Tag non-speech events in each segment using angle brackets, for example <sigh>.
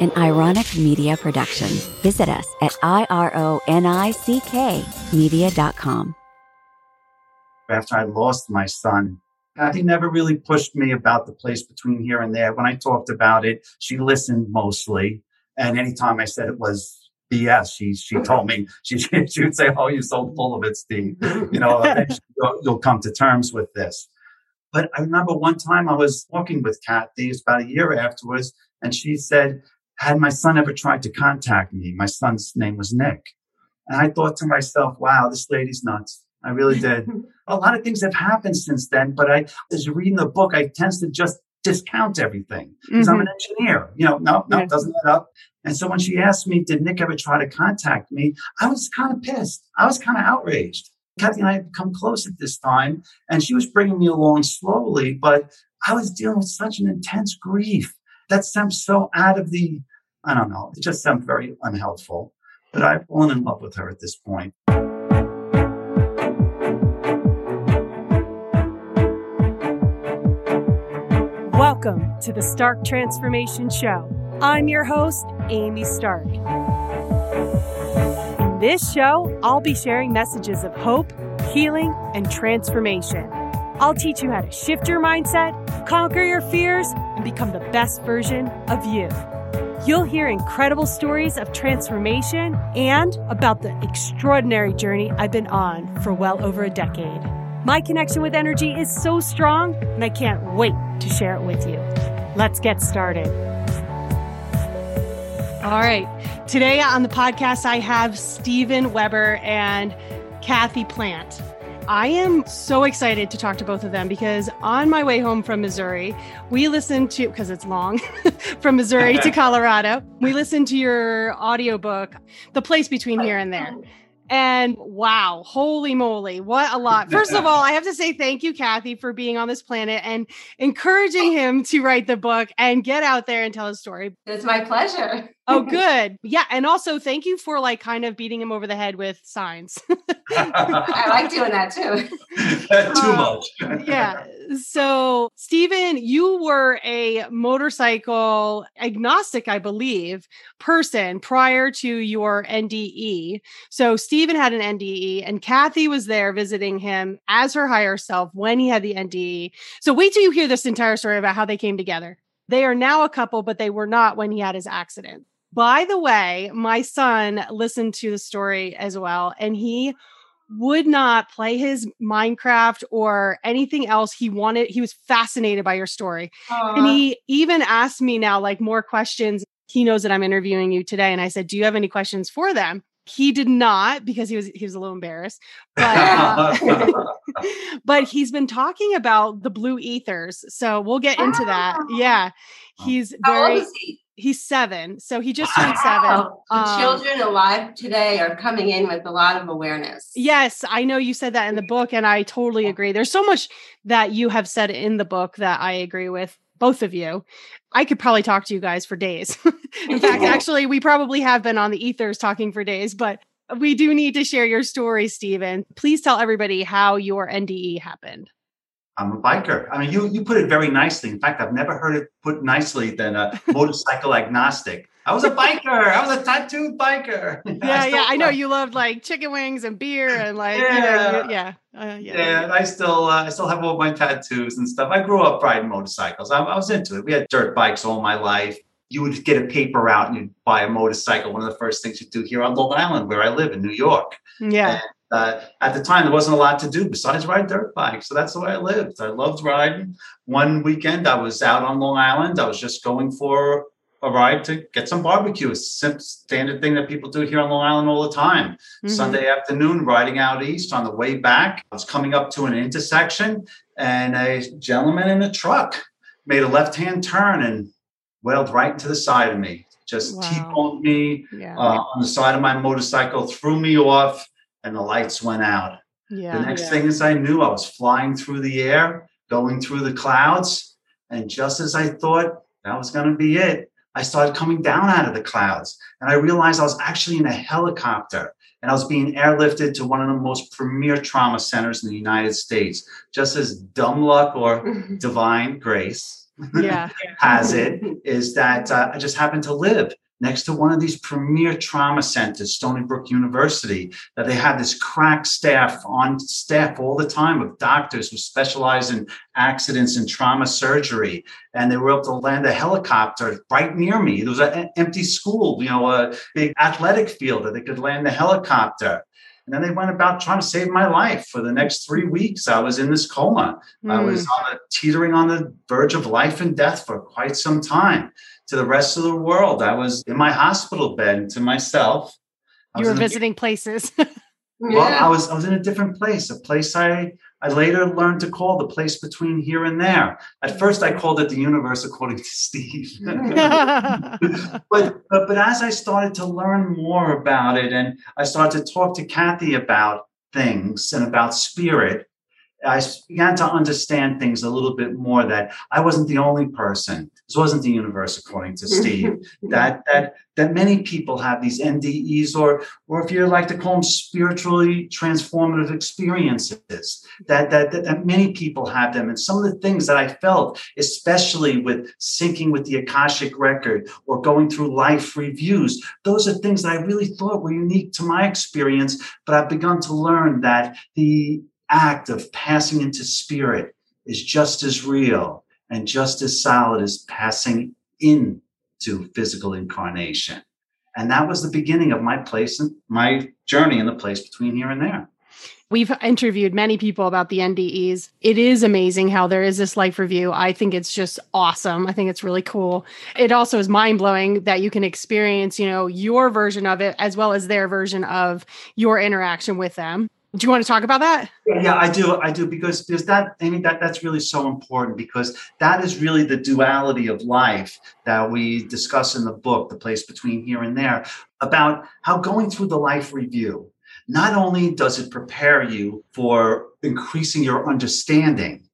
an Ironick media production. Visit us at I-R-O-N-I-C-K media.com. After I lost my son, uh, Kathie never really pushed me about the place between here and there. When I talked about it, she listened mostly. And anytime I said it was BS, she she told me <laughs> she she would say, "Oh, you're so full of it, Steve. You know, <laughs> you'll, you'll come to terms with this." But I remember one time I was walking with Kathie, it's about a year afterwards, and she said, Had my son ever tried to contact me? My son's name was Nick. And I thought to myself, wow, this lady's nuts. I really did. <laughs> a lot of things have happened since then, but I, as you're reading the book, I tend to just discount everything because mm-hmm. I'm an engineer. You know, no, no, yeah. doesn't add up. And so when she asked me, did Nick ever try to contact me? I was kind of pissed. I was kind of outraged. Kathie and I had become close at this time, and she was bringing me along slowly, but I was dealing with such an intense grief that seemed so out of the, I don't know, it just seemed very unhelpful. But I've fallen in love with her at this point. Welcome to the Stark Transformation Show. I'm your host, Amy Stark In this show, I'll be sharing messages of hope, healing, and transformation. I'll teach you how to shift your mindset, conquer your fears, and become the best version of you. You'll hear incredible stories of transformation and about the extraordinary journey I've been on for well over a decade. My connection with energy is so strong, and I can't wait to share it with you. Let's get started. All right. Today on the podcast, I have Steven Weber and Kathie Plant. I am so excited to talk to both of them because on my way home from Missouri, we listened to, because it's long, <laughs> from Missouri to <laughs> Colorado, we listened to your audiobook, The Place Between Here and There. And wow, holy moly, what a lot. First of all, I have to say thank you, Kathie, for being on this planet and encouraging him to write the book and get out there and tell his story. It's my pleasure. Oh, <laughs> good. Yeah. And also thank you for like kind of beating him over the head with signs. <laughs> I like doing that too. <laughs> Uh, too much. yeah. So, Stephen, you were a motorcycle agnostic, I believe, person prior to your NDE. So, Stephen had an NDE, and Kathie was there visiting him as her higher self when he had the NDE. So, wait till you hear this entire story about how they came together. They are now a couple, but they were not when he had his accident. By the way, my son listened to the story as well, and he would not play his Minecraft or anything else. He wanted, he was fascinated by your story. Aww. And he even asked me now, like, more questions. He knows that I'm interviewing you today. And I said, Do you have any questions for them? He did not because he was he was a little embarrassed, but uh, <laughs> but <laughs> he's been talking about the blue ethers, so we'll get into that. Yeah, he's very. He? He's seven, so he just turned seven. Um, children alive today are coming in with a lot of awareness. Yes, I know you said that in the book, and I totally agree. There's so much that you have said in the book that I agree with both of you. I could probably talk to you guys for days. <laughs> in fact, <laughs> actually, we probably have been on the ethers talking for days, but we do need to share your story, Stephen. Please tell everybody how your NDE happened. I'm a biker. I mean, you you put it very nicely. In fact, I've never heard it put nicely than a <laughs> motorcycle agnostic. I was a biker. I was a tattooed biker. <laughs> Yeah, I yeah. I know you loved like chicken wings and beer and like yeah, you know, yeah, uh, yeah. Yeah, and I still uh, I still have all my tattoos and stuff. I grew up riding motorcycles. I, I was into it. We had dirt bikes all my life. You would get a paper out and you'd buy a motorcycle. One of the first things you do here on Long Island, where I live in New York. Yeah. And uh, at the time, there wasn't a lot to do besides ride dirt bikes. So that's the way I lived. I loved riding. One weekend, I was out on Long Island. I was just going for a ride to get some barbecue. It's a standard thing that people do here on Long Island all the time. Mm-hmm. Sunday afternoon, riding out east on the way back, I was coming up to an intersection, and a gentleman in a truck made a left hand turn and wailed right into the side of me. Just wow. T-boned me yeah. uh, on the side of my motorcycle, threw me off and the lights went out. Yeah, the next yeah. thing is I knew I was flying through the air, going through the clouds. And just as I thought that was going to be it, I started coming down out of the clouds. And I realized I was actually in a helicopter and I was being airlifted to one of the most premier trauma centers in the United States. Just as dumb luck or <laughs> divine grace Yeah. <laughs> has it is that uh, I just happened to live next to one of these premier trauma centers, Stony Brook University, that they had this crack staff on staff all the time of doctors who specialize in accidents and trauma surgery. And they were able to land a helicopter right near me. There was an empty school, you know, a big athletic field that they could land the helicopter. And then they went about trying to save my life for the next three weeks. I was in this coma. Mm. I was on a, teetering on the verge of life and death for quite some time to the rest of the world. I was in my hospital bed to myself. You were visiting a, places. <laughs> well, I was I was in a different place, a place I I later learned to call the place between here and there. At first, I called it the universe according to <laughs> Steve. <laughs> but, but but as I started to learn more about it, and I started to talk to Kathie about things and about spirit, I began to understand things a little bit more that I wasn't the only person. This wasn't the universe, according to <laughs> Steve. that that that many people have these NDEs, or or if you like to call them spiritually transformative experiences. That, that that that many people have them, and some of the things that I felt, especially with syncing with the Akashic record or going through life reviews, those are things that I really thought were unique to my experience. But I've begun to learn that the act of passing into spirit is just as real and just as solid as passing into physical incarnation. And that was the beginning of my place and my journey in the place between here and there. We've interviewed many people about the NDEs. It is amazing how there is this life review. I think it's just awesome. I think it's really cool. It also is mind blowing that you can experience, you know, your version of it as well as their version of your interaction with them. Do you want to talk about that? Yeah, I do. I do because because that I mean that that's really so important because that is really the duality of life that we discuss in the book, The Place Between Here and There, about how going through the life review not only does it prepare you for increasing your understanding,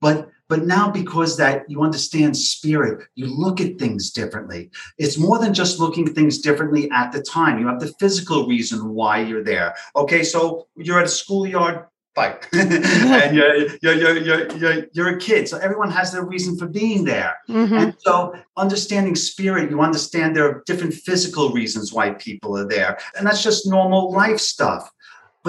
but but now, because that you understand spirit, you look at things differently. It's more than just looking at things differently at the time. You have the physical reason why you're there. Okay, so you're at a schoolyard fight <laughs> and you're, you're, you're, you're, you're, you're a kid. So everyone has their reason for being there. Mm-hmm. And so understanding spirit, you understand there are different physical reasons why people are there. And that's just normal life stuff.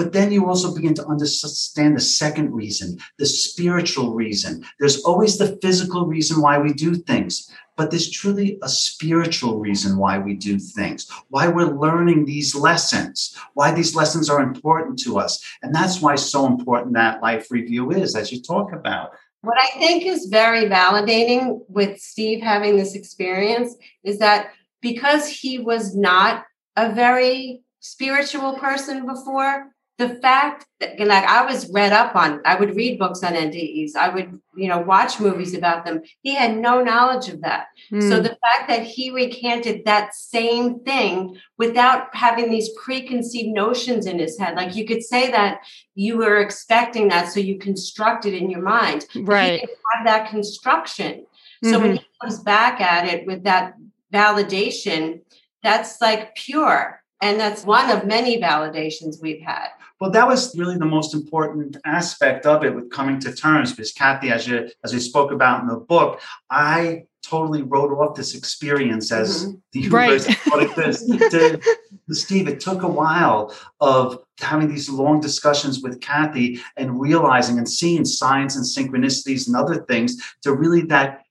But then you also begin to understand the second reason, the spiritual reason. There's always the physical reason why we do things, but there's truly a spiritual reason why we do things, why we're learning these lessons, why these lessons are important to us. And that's why so important that life review is, as you talk about. What I think is very validating with Steve having this experience is that because he was not a very spiritual person before, the fact that like I was read up on, I would read books on NDEs, I would, you know, watch movies about them. He had no knowledge of that. Mm. So the fact that he recanted that same thing without having these preconceived notions in his head, like you could say that you were expecting that, so you construct it in your mind. Right. have that construction. So mm-hmm. when he comes back at it with that validation, that's like pure. And that's one of many validations we've had. Well, that was really the most important aspect of it with coming to terms because Kathie, as you as we spoke about in the book, I totally wrote off this experience as mm-hmm. the universe <laughs> right. this. to, to Steve, it took a while of having these long discussions with Kathie and realizing and seeing signs and synchronicities and other things to really that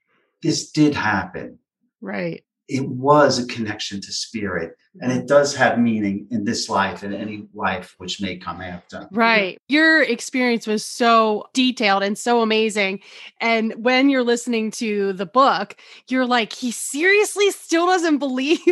this did happen. Right it was a connection to spirit and it does have meaning in this life and any life which may come after. Right. Your experience was so detailed and so amazing. And when you're listening to the book, you're like, he seriously still doesn't believe. <laughs>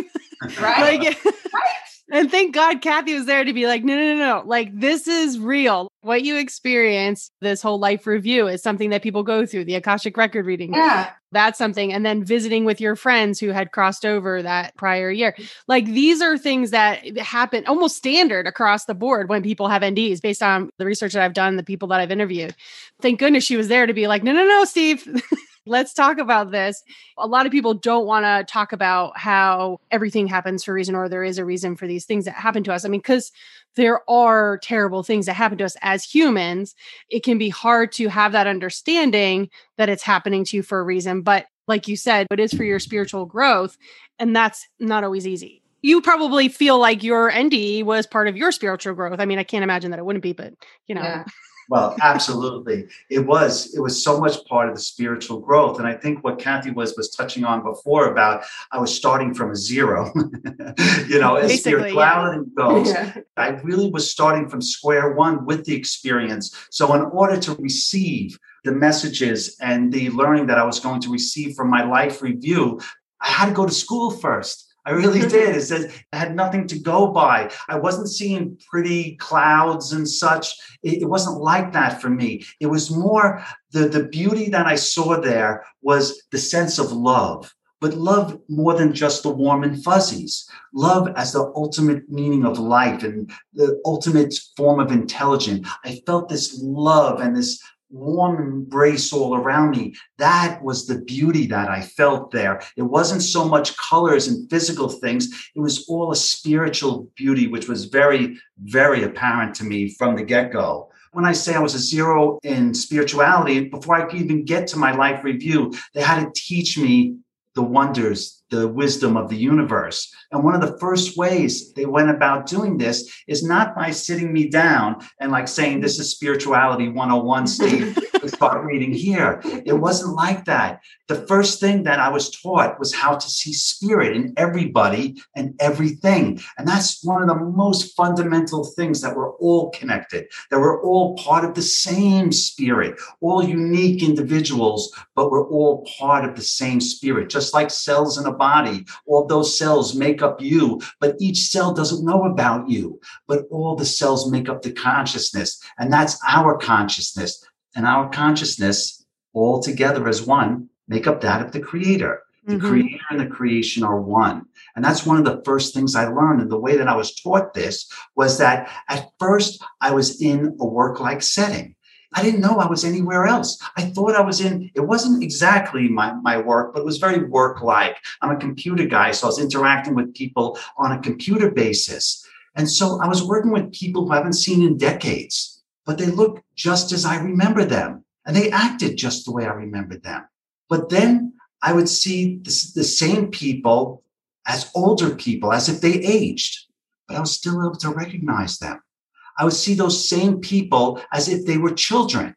Right. like, right. And thank God Kathie was there to be like, no, no, no, no. Like, this is real. What you experience, this whole life review is something that people go through, the Akashic record reading. Yeah. That's something. And then visiting with your friends who had crossed over that prior year. Like, these are things that happen almost standard across the board when people have NDs based on the research that I've done, the people that I've interviewed. Thank goodness she was there to be like, no, no, no, Steve. <laughs> let's talk about this. A lot of people don't want to talk about how everything happens for a reason or there is a reason for these things that happen to us. I mean, because there are terrible things that happen to us as humans, it can be hard to have that understanding that it's happening to you for a reason. But like you said, it is for your spiritual growth. And that's not always easy. You probably feel like your NDE was part of your spiritual growth. I mean, I can't imagine that it wouldn't be, but you know. Yeah. Well, absolutely. It was it was so much part of the spiritual growth. And I think what Kathie was was touching on before about I was starting from a zero. <laughs> you know, as spirituality goes. Yeah. I really was starting from square one with the experience. So in order to receive the messages and the learning that I was going to receive from my life review, I had to go to school first. I really <laughs> did. It said I had nothing to go by. I wasn't seeing pretty clouds and such. It, it wasn't like that for me. It was more the, the beauty that I saw there was the sense of love, but love more than just the warm and fuzzies. Love as the ultimate meaning of life and the ultimate form of intelligence. I felt this love and this warm embrace all around me. That was the beauty that I felt there. It wasn't so much colors and physical things, it was all a spiritual beauty, which was very, very apparent to me from the get go. When I say I was a zero in spirituality, before I could even get to my life review, they had to teach me the wonders, the wisdom of the universe. And one of the first ways they went about doing this is not by sitting me down and like saying, This is spirituality 101, Steve. <laughs> Start reading here. It wasn't like that. The first thing that I was taught was how to see spirit in everybody and everything. And that's one of the most fundamental things that we're all connected, that we're all part of the same spirit, all unique individuals, but we're all part of the same spirit, just like cells in a body. All those cells make up you, but each cell doesn't know about you. But all the cells make up the consciousness, and that's our consciousness. And our consciousness, all together as one, make up that of the creator. The Mhm. creator and the creation are one. And that's one of the first things I learned. And the way that I was taught this was that at first I was in a work like setting. I didn't know I was anywhere else. I thought I was in, it wasn't exactly my, my work, but it was very work like. I'm a computer guy, so I was interacting with people on a computer basis. And so I was working with people who I haven't seen in decades, but they look just as I remember them. And they acted just the way I remembered them. But then I would see the, the same people as older people, as if they aged, but I was still able to recognize them. I would see those same people as if they were children.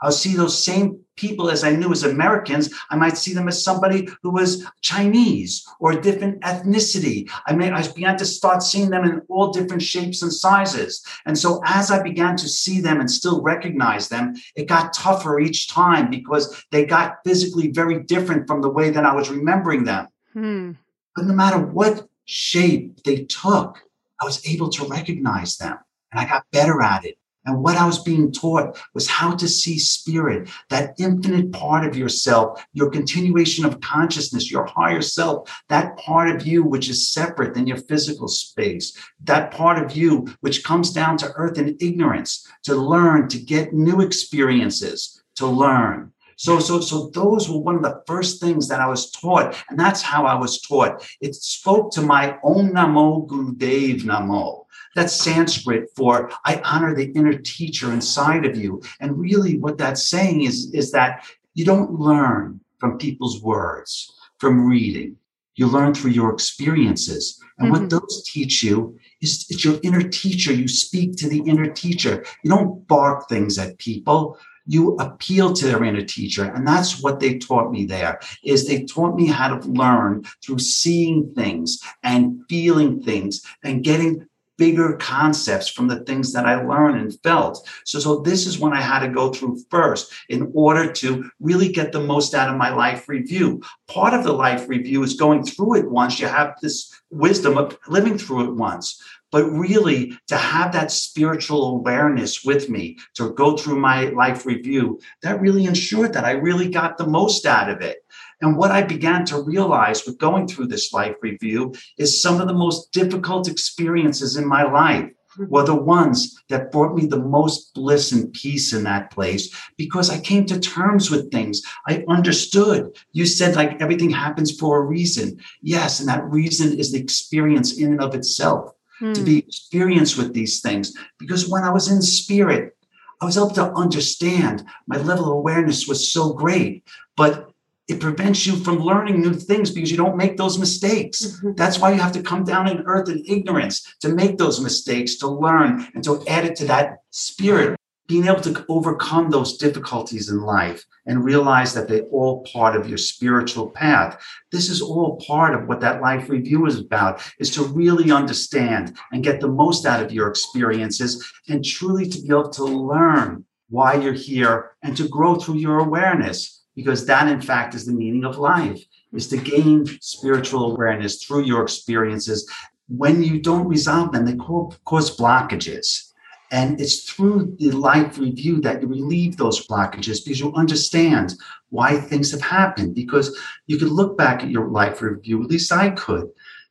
I would see those same people as I knew as Americans. I might see them as somebody who was Chinese or a different ethnicity. I may I began to start seeing them in all different shapes and sizes. And so as I began to see them and still recognize them, it got tougher each time because they got physically very different from the way that I was remembering them. Hmm. But no matter what shape they took, I was able to recognize them and I got better at it. And what I was being taught was how to see spirit, that infinite part of yourself, your continuation of consciousness, your higher self, that part of you which is separate than your physical space, that part of you which comes down to earth in ignorance, to learn, to get new experiences, to learn. So, so, so those were one of the first things that I was taught, and that's how I was taught. It spoke to my Om Namo Gurudev Namo. That's Sanskrit for I honor the inner teacher inside of you. And really, what that's saying is, is that you don't learn from people's words, from reading. You learn through your experiences. And Mhm. what those teach you is it's your inner teacher. You speak to the inner teacher. You don't bark things at people you appeal to their inner teacher. And that's what they taught me there is they taught me how to learn through seeing things and feeling things and getting bigger concepts from the things that I learned and felt. So, so this is when I had to go through first in order to really get the most out of my life review. Part of the life review is going through it once. You have this wisdom of living through it once. But really, to have that spiritual awareness with me to go through my life review, that really ensured that I really got the most out of it. And what I began to realize with going through this life review is some of the most difficult experiences in my life were the ones that brought me the most bliss and peace in that place because I came to terms with things. I understood. You said, like, everything happens for a reason. Yes. And that reason is the experience in and of itself to Hmm. be experienced with these things. Because when I was in spirit, I was able to understand. My level of awareness was so great. But it prevents you from learning new things because you don't make those mistakes. Mm-hmm. That's why you have to come down in earth in ignorance to make those mistakes, to learn, and to add it to that spirit. Being able to overcome those difficulties in life and realize that they're all part of your spiritual path. This is all part of what that life review is about, is to really understand and get the most out of your experiences and truly to be able to learn why you're here and to grow through your awareness because that in fact is the meaning of life is to gain spiritual awareness through your experiences. When you don't resolve them they cause blockages. And it's through the life review that you relieve those blockages because you understand why things have happened. Because you could look back at your life review at least i could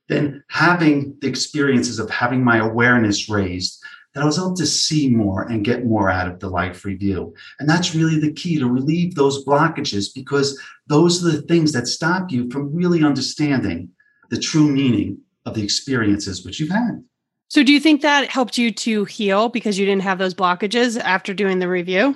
then having the experiences of having my awareness raised that I was able to see more and get more out of the life review. And that's really the key to relieve those blockages because those are the things that stop you from really understanding the true meaning of the experiences which you've had. So, do you think that helped you to heal because you didn't have those blockages after doing the review?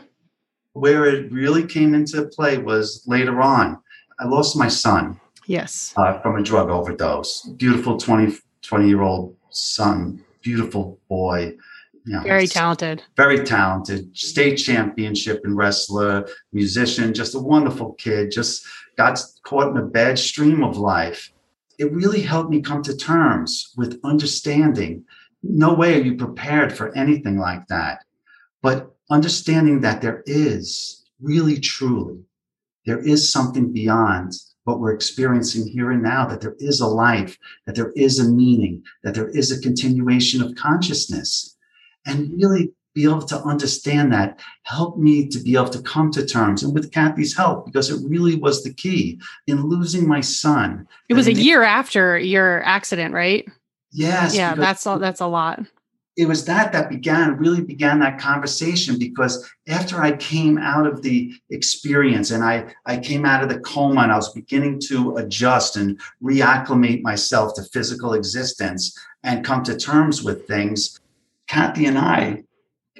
Where it really came into play was later on. I lost my son. Yes. Uh, from a drug overdose. Beautiful 20, 20 year old son, beautiful boy you know, very talented. Very talented. State championship and wrestler, musician, just a wonderful kid. Just got caught in a bad stream of life. It really helped me come to terms with understanding. No way are you prepared for anything like that. But understanding that there is really, truly, there is something beyond what we're experiencing here and now, that there is a life, that there is a meaning, that there is a continuation of consciousness and really be able to understand that helped me to be able to come to terms and with Kathie's help because it really was the key in losing my son. It was a year after your accident, right? Yes. Yeah, that's all that's a lot. It was that that began really began that conversation because after I came out of the experience and I I came out of the coma and I was beginning to adjust and reacclimate myself to physical existence and come to terms with things Kathie and I,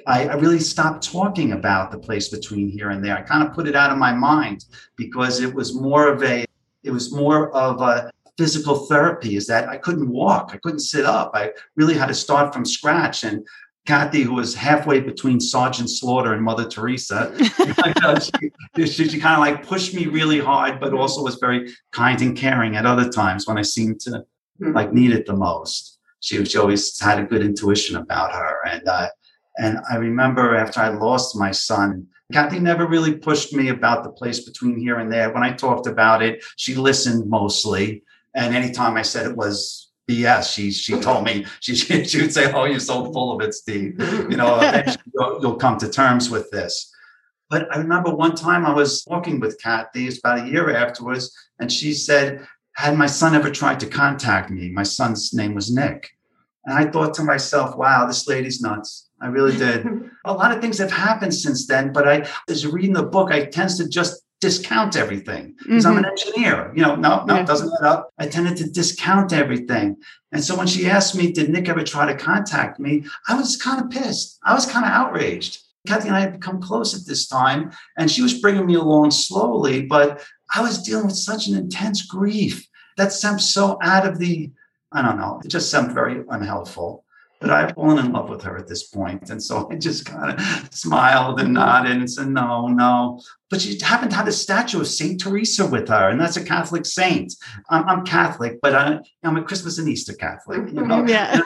I, I, really stopped talking about the place between here and there. I kind of put it out of my mind because it was more of a, it was more of a physical therapy. Is that I couldn't walk, I couldn't sit up. I really had to start from scratch. And Kathie, who was halfway between Sergeant Slaughter and Mother Teresa, <laughs> <laughs> she, she, she kind of like pushed me really hard, but also was very kind and caring at other times when I seemed to like need it the most she, she always had a good intuition about her. And uh, and I remember after I lost my son, Kathie never really pushed me about the place between here and there. When I talked about it, she listened mostly. And anytime I said it was BS, she she told me <laughs> she she would say, "Oh, you're so full of it, Steve. You know, you'll, you'll come to terms with this." But I remember one time I was walking with Kathie, it's about a year afterwards, and she said, had my son ever tried to contact me? My son's name was Nick. And I thought to myself, wow, this lady's nuts. I really did. <laughs> a lot of things have happened since then, but I, as reading the book, I tend to just discount everything because mm-hmm. I'm an mm-hmm. engineer. You know, no, no, yeah. doesn't add up. I tended to discount everything. And so when she asked me, did Nick ever try to contact me? I was kind of pissed. I was kind of outraged. Kathie and I had become close at this time, and she was bringing me along slowly, but I was dealing with such an intense grief that seemed so out of the, I don't know, it just seemed very unhelpful. But I've fallen in love with her at this point. And so I just kind of smiled and nodded and said, no, no. But she happened to have a statue of St. Teresa with her, and that's a Catholic saint. I'm, I'm Catholic, but I, am a Christmas and Easter Catholic. You know? <laughs> Yeah.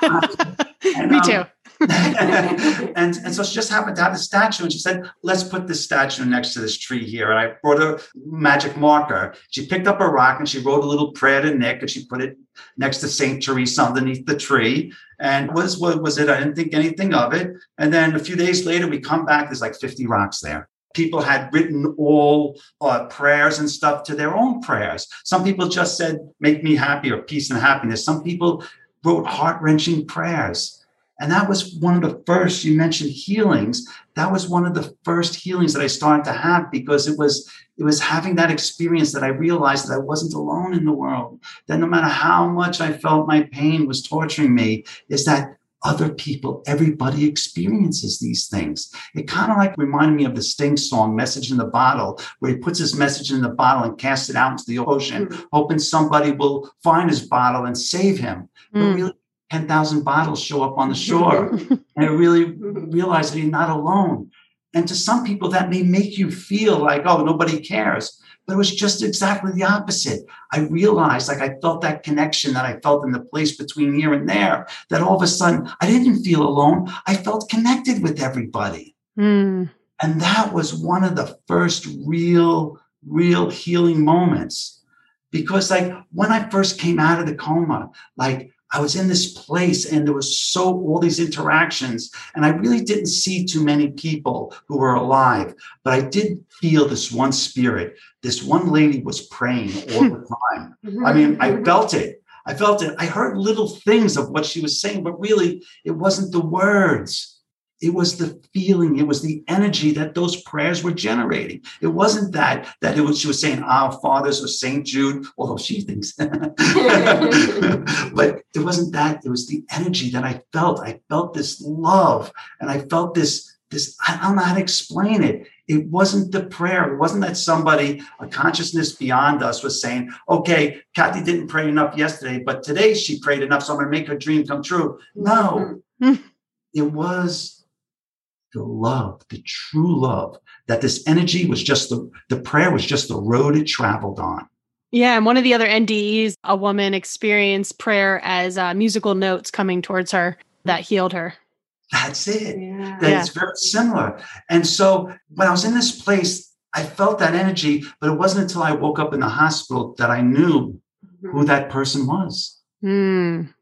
and, <laughs> Me um, too. <laughs> and, and so she just happened to have the statue and she said, let's put this statue next to this tree here. And I brought a magic marker. She picked up a rock and she wrote a little prayer to Nick and she put it next to St. Teresa underneath the tree. And was, what was it? I didn't think anything of it. And then a few days later, we come back, there's like 50 rocks there people had written all uh, prayers and stuff to their own prayers. Some people just said, make me happy or peace and happiness. Some people wrote heart wrenching prayers. And that was one of the first, you mentioned healings. That was one of the first healings that I started to have because it was it was having that experience that I realized that I wasn't alone in the world. That no matter how much I felt my pain was torturing me, is that other people, everybody experiences these things. It kind of like reminded me of the Sting song, Message in the Bottle, where he puts his message in the bottle and casts it out into the ocean, mm. hoping somebody will find his bottle and save him. Mm. But really, 10,000 bottles show up on the <laughs> shore. and I really realize that you're not alone. And to some people, that may make you feel like, oh, nobody cares. But it was just exactly the opposite. I realized, like, I felt that connection that I felt in the place between here and there, that all of a sudden I didn't feel alone. I felt connected with everybody. Mm. And that was one of the first real, real healing moments. Because, like, when I first came out of the coma, like, I was in this place and there was so all these interactions and I really didn't see too many people who were alive, but I did feel this one spirit. This one lady was praying all the time. Mm-hmm. I mean, I felt it. I felt it. I heard little things of what she was saying, but really it wasn't the words. It was the feeling, it was the energy that those prayers were generating. It wasn't that that it was she was saying Our Fathers or Saint Jude, although she thinks. <laughs> but it wasn't that. It was the energy that I felt. I felt this love, and I felt this this. I don't know how to explain it. It wasn't the prayer. It wasn't that somebody, a consciousness beyond us, was saying, "Okay, Kathie didn't pray enough yesterday, but today she prayed enough, so I'm going to make her dream come true." No. Mm-hmm. It was the love, the true love, that this energy was just the, the prayer was just the road it traveled on. Yeah, and one of the other NDEs, a woman experienced prayer as uh, musical notes coming towards her that healed her. That's it. Yeah. That's yeah. very similar. And so when I was in this place, I felt that energy, but it wasn't until I woke up in the hospital that I knew mm-hmm. who that person was. Mm.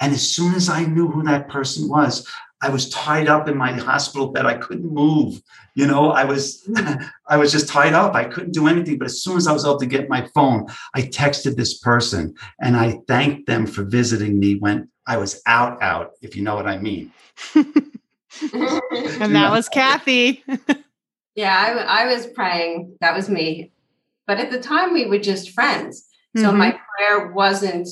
And as soon as I knew who that person was, I was tied up in my hospital bed. I couldn't move. You know, I was <laughs> I was just tied up. I couldn't do anything. But as soon as I was able to get my phone, I texted this person and I thanked them for visiting me when I was out, out, if you know what I mean. <laughs> <laughs> and that was Kathie. yeah, I, I was praying. That was me. But at the time, we were just friends. So mm-hmm. my prayer wasn't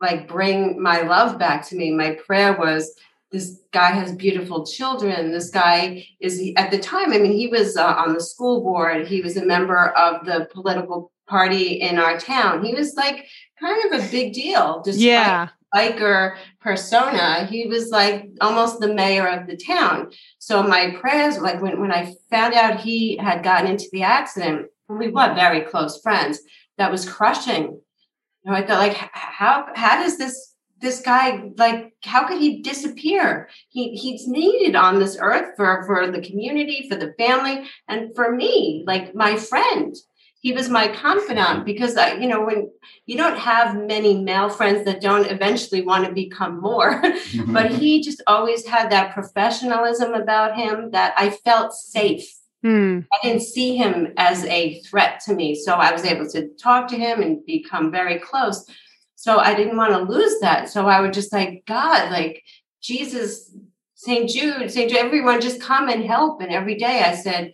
like bring my love back to me. My prayer was this guy has beautiful children. This guy is at the time. I mean, he was uh, on the school board. He was a member of the political party in our town. He was like kind of a big deal. Just yeah. biker persona. He was like almost the mayor of the town. So my prayers, like when, when I found out he had gotten into the accident, we were very close friends. That was crushing. You know, I thought like, how how does this this guy like how could he disappear? He he's needed on this earth for for the community for the family and for me like my friend. He was my confidant because I, you know when you don't have many male friends that don't eventually want to become more <laughs> but <laughs> he just always had that professionalism about him that i felt safe. Hmm. i didn't see him as a threat to me so i was able to talk to him and become very close so I didn't want to lose that. So I would just like, God, like Jesus, St. Jude, St. Jude, everyone just come and help. And every day I said,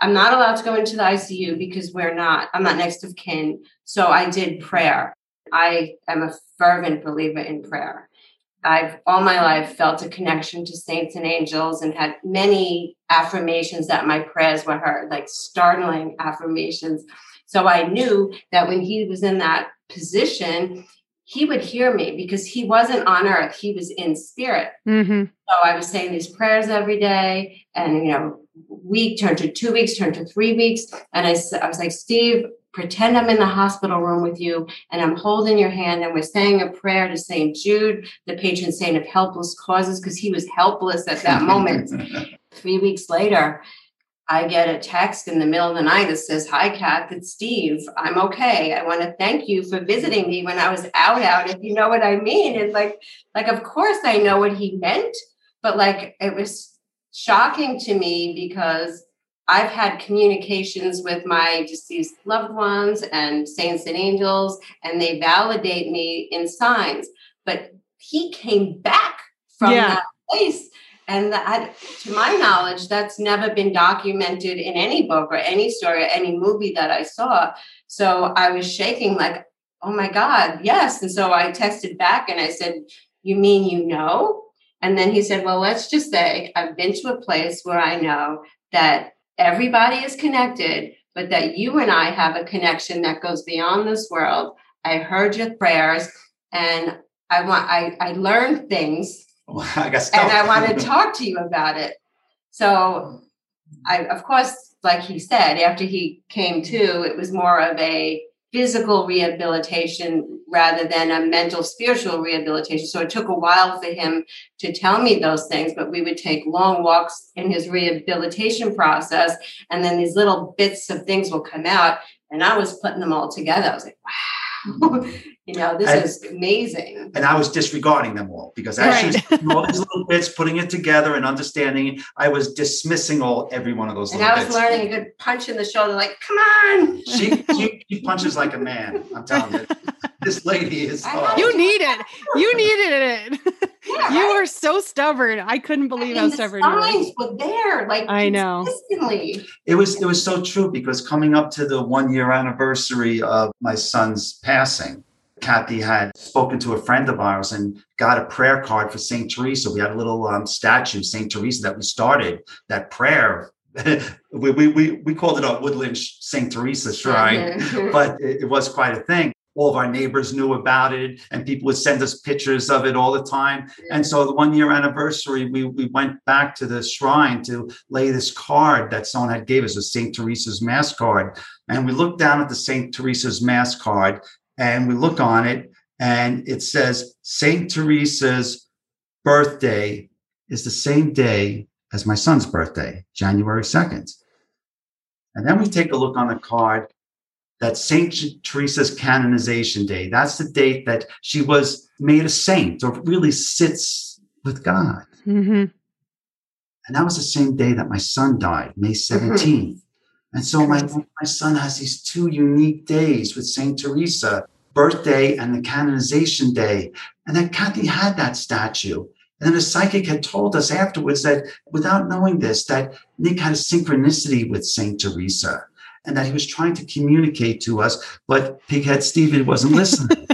I'm not allowed to go into the ICU because we're not, I'm not next of kin. So I did prayer. I am a fervent believer in prayer. I've all my life felt a connection to saints and angels and had many affirmations that my prayers were heard, like startling affirmations. So I knew that when he was in that position, he would hear me because he wasn't on earth, he was in spirit. Mm-hmm. So I was saying these prayers every day, and you know, week turned to two weeks, turned to three weeks. And I, I was like, Steve, pretend I'm in the hospital room with you and I'm holding your hand and we're saying a prayer to St. Jude, the patron saint of helpless causes, because he was helpless at that moment. <laughs> Three weeks later, I get a text in the middle of the night that says, Hi, Kath, it's Steve. I'm okay. I want to thank you for visiting me when I was out, out, if you know what I mean. And like, like, of course I know what he meant, but like, it was shocking to me because I've had communications with my deceased loved ones and saints and angels, and they validate me in signs. But he came back from yeah. that place and that, to my knowledge, that's never been documented in any book or any story or any movie that I saw. So I was shaking, like, oh my God, yes. And so I texted back and I said, You mean you know? And then he said, Well, let's just say I've been to a place where I know that everybody is connected, but that you and I have a connection that goes beyond this world. I heard your prayers and I want I, I learned things Well, <laughs> I guess and I want to <laughs> talk to you about it. So I of course, like he said, after he came to, it was more of a physical rehabilitation rather than a mental spiritual rehabilitation. So it took a while for him to tell me those things but we would take long walks in his rehabilitation process and then these little bits of things will come out and i was putting them all together. I was like wow <laughs> you know this And- is amazing and I was disregarding them all because as she was all these little bits, putting it together and understanding, I was dismissing all every one of those and little i was bits. learning a good punch in the shoulder like come on She, she she punches like a man. I'm telling you, this lady is. I oh. You need it. You needed it. <laughs> Yeah, you right? were so stubborn. I couldn't believe I how mean, the stubborn you were. signs were there like I know. consistently It was it was so true because coming up to the one year anniversary of my son's passing, Kathie had spoken to a friend of ours and got a prayer card for Saint Teresa. We had a little um, statue, Saint Teresa, that we started that prayer. <laughs> we, we we we called it our Woodland Saint Teresa Shrine, but it, it was quite a thing. All of our neighbors knew about it, and people would send us pictures of it all the time. And so, the one year anniversary, we we went back to the shrine to lay this card that someone had gave us, a Saint Teresa's mass card. And we looked down at the Saint Teresa's mass card, and we look on it, and it says Saint Teresa's birthday is the same day as my son's birthday, January second. And then we take a look on the card that Saint Teresa's canonization day. That's the date that she was made a saint or really sits with God. Mhm. And that was the same day that my son died, May 17th. And so my, my son has these two unique days with Saint Teresa, birthday and the canonization day. And then Kathie had that statue. And then a psychic had told us afterwards that without knowing this, that Nick had a synchronicity with Saint Teresa and that he was trying to communicate to us, but Pighead Stephen wasn't <laughs> listening.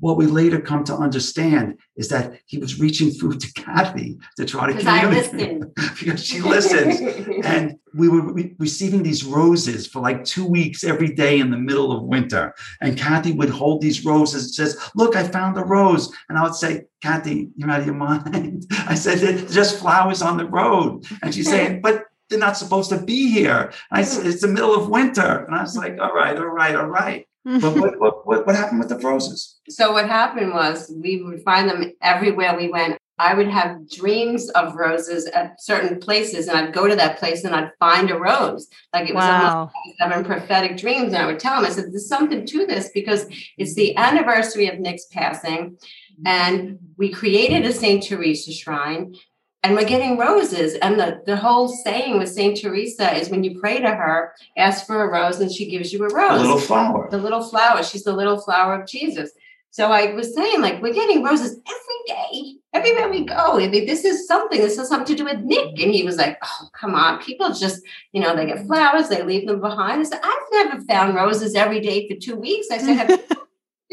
what we later come to understand is that he was reaching through to Kathie to try to communicate listened. because she listens. and we were re- receiving these roses for like two weeks every day in the middle of winter. And Kathie would hold these roses and says, Look, I found a rose. And I would say, Kathie, you're out of your <laughs> mind. I said, "They're just flowers on the road. And she's saying, But they're not supposed to be here. I said, mm. It's the middle of winter. And I was like, All right, all right, all right. But what, what, what, what happened with the roses? So what happened was we would find them everywhere we went. I would have dreams of roses at certain places, and I'd go to that place and I'd find a rose. Like it was almost Wow. having prophetic dreams. And I would tell him, I said, there's something to this because it's the anniversary of Nick's passing. And we created a St. Teresa shrine and we're getting roses. And the, the whole saying with St. Teresa is when you pray to her, ask for a rose and she gives you a A rose little flower. the little flower. She's the little flower of Jesus. So I was saying, like, we're getting roses every day, everywhere we go. I mean, this is something. This has something to do with Nick. And he was like, "Oh, come on, people just, you know, they get flowers, they leave them behind." I said, "I've never found roses every day for two weeks." I said, Have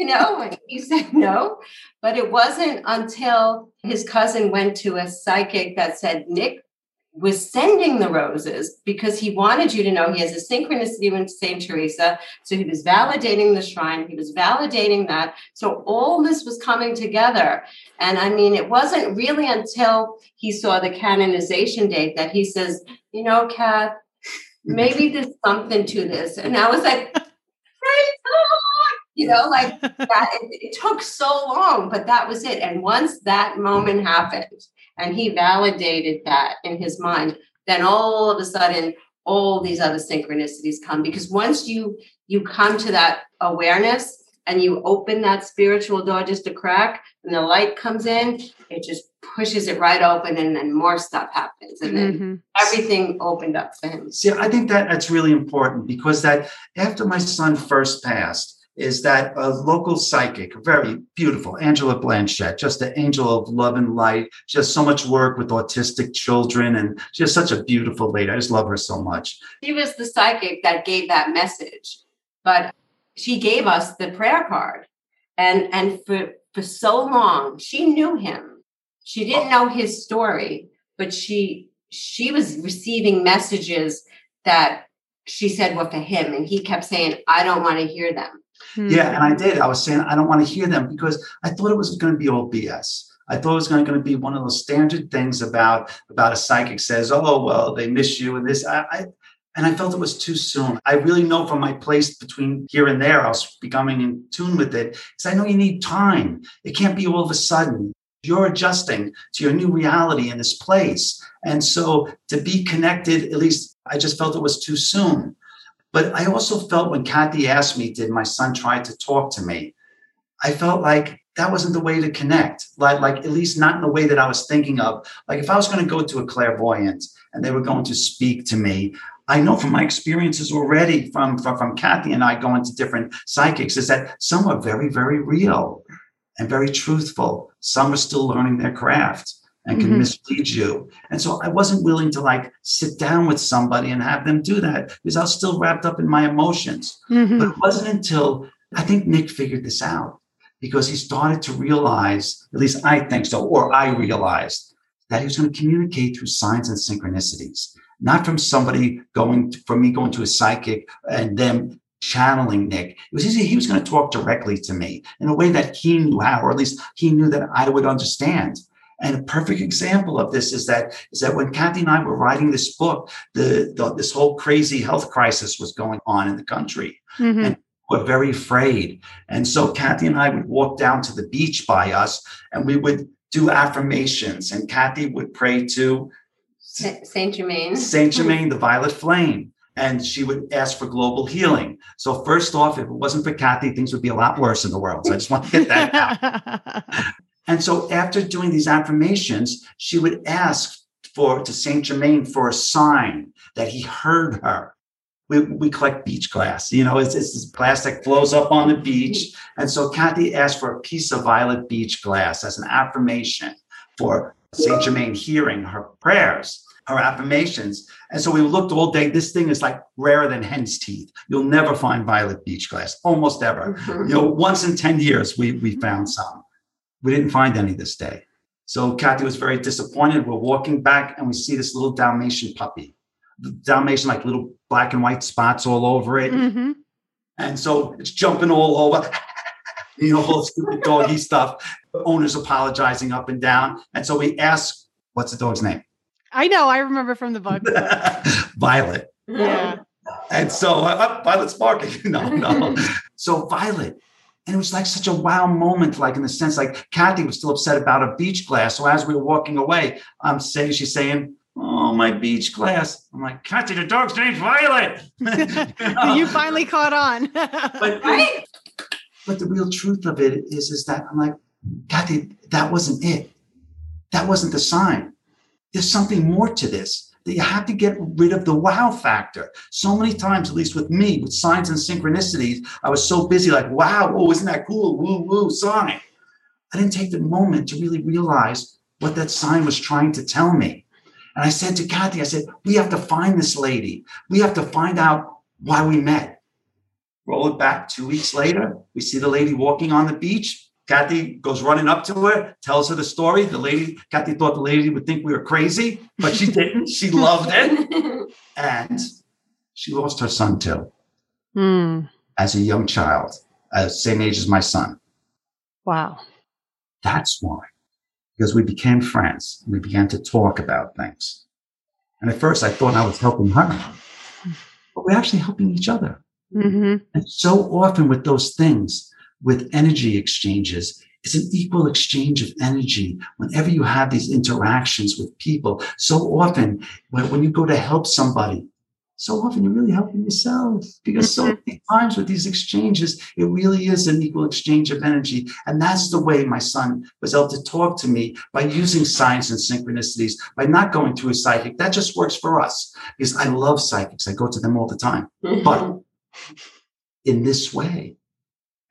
<laughs> you know, and he said no. But it wasn't until his cousin went to a psychic that said Nick was sending the roses because he wanted you to know he has a synchronicity with St. Teresa. So he was validating the shrine, he was validating that. So all this was coming together. And I mean, it wasn't really until he saw the canonization date that he says, you know, Kath, maybe there's something to this. And I was like. You know, like <laughs> that it, it took so long, but that was it. And once that moment happened and he validated that in his mind, then all of a sudden all these other synchronicities come because once you you come to that awareness and you open that spiritual door just a crack and the light comes in, it just pushes it right open and then more stuff happens. And then Mhm. everything opened up for him. See, I think that that's really important because that after my son first passed, is that a local psychic, very beautiful, Angela Blanchett, just an angel of love and light, just so much work with autistic children, and just such a beautiful lady. I just love her so much. She was the psychic that gave that message, but she gave us the prayer card. And and for for so long, she knew him. She didn't know his story, but she she was receiving messages that she said were for him, and he kept saying, "I don't want to hear them." Hmm. Yeah, and I did. I was saying I don't want to hear them because I thought it was going to be all BS. I thought it was going to be one of those standard things about about a psychic says, "Oh, well, they miss you," and this. I, I and I felt it was too soon. I really know from my place between here and there, I was becoming in tune with it. Because I know you need time. It can't be all of a sudden. You're adjusting to your new reality in this place. And so to be connected, at least I just felt it was too soon. But I also felt when Kathie asked me, did my son try to talk to me? I felt like that wasn't the way to connect. Like, like at least not in the way that I was thinking of. Like if I was going to go to a clairvoyant and they were going to speak to me, I know from my experiences already from, from, from Kathie and I going to different psychics is that some are very, very real and very truthful. Some are still learning their craft and can mm-hmm. mislead you. And so I wasn't willing to like sit down with somebody and have them do that because I was still wrapped up in my emotions. Mm-hmm. But it wasn't until I think Nick figured this out because he started to realize, at least I think so, or I realized that he was going to communicate through signs and synchronicities not from somebody going to, from me going to a psychic and them channeling Nick. It was easy. He was going to talk directly to me in a way that he knew how, or at least he knew that I would understand. And a perfect example of this is that is that when Kathie and I were writing this book, the, the this whole crazy health crisis was going on in the country, mm-hmm. and we're very afraid. And so Kathie and I would walk down to the beach by us, and we would do affirmations, and Kathie would pray to Saint Germain. Saint Germain, the violet flame. And she would ask for global healing. So, first off, if it wasn't for Kathie, things would be a lot worse in the world. So, I just want to get that out. <laughs> and so, after doing these affirmations, she would ask for to Saint Germain for a sign that he heard her. We, we collect beach glass. You know, it's, it's this glass that flows up on the beach. And so Kathie asked for a piece of violet beach glass as an affirmation for Saint Germain hearing her prayers, her affirmations. And so we looked all day. This thing is like rarer than hen's teeth. You'll never find violet beach glass, almost ever. Mm-hmm. You know, once in 10 years, we, we found some. We didn't find any this day. So Kathie was very disappointed. We're walking back and we see this little Dalmatian puppy. The Dalmatian, like little black and white spots all over it. Mm-hmm. And so it's jumping all over <laughs> you know, all stupid doggy <laughs> stuff. Owners apologizing up and down. And so we ask, what's the dog's name? I know. I remember from the book. <laughs> Violet. Yeah. And so uh, Violet's barking. no, no. So Violet. And it was like such a wow moment, like in the sense, like Kathie was still upset about a beach glass. So as we were walking away, um, I'm saying, she's saying, Oh, my beach glass. I'm like, Kathie, the dog's name's Violet. you, <laughs> know? you finally caught on. <laughs> but right? But the real truth of it is, is that I'm like, Kathie, that wasn't it. That wasn't the sign. There's something more to this that you have to get rid of the wow factor. So many times, at least with me, with signs and synchronicities, I was so busy, like, wow, oh, isn't that cool? Woo, woo, sign. I didn't take the moment to really realize what that sign was trying to tell me. And I said to Kathie, I said, we have to find this lady. We have to find out why we met. Roll it back two weeks later. We see the lady walking on the beach. Kathie goes running up to her, tells her the story. The lady, Kathie thought the lady would think we were crazy, but she didn't. she <laughs> loved it. <laughs> And she lost her son too mm. as a young child, as same age as my son. Wow. That's why. Because we became friends. We began to talk about things. And at first I thought I was helping her, but we're actually helping each other. Mm-hmm. And so often with those things, with energy exchanges, it's an equal exchange of energy. Whenever you have these interactions with people, so often when, you go to help somebody, so often you're really helping yourself because so mm-hmm. many times with these exchanges, it really is an equal exchange of energy. And that's the way my son was able to talk to me by using signs and synchronicities, by not going to a psychic. That just works for us because I love psychics. I go to them all the time. Mm-hmm. But in this way.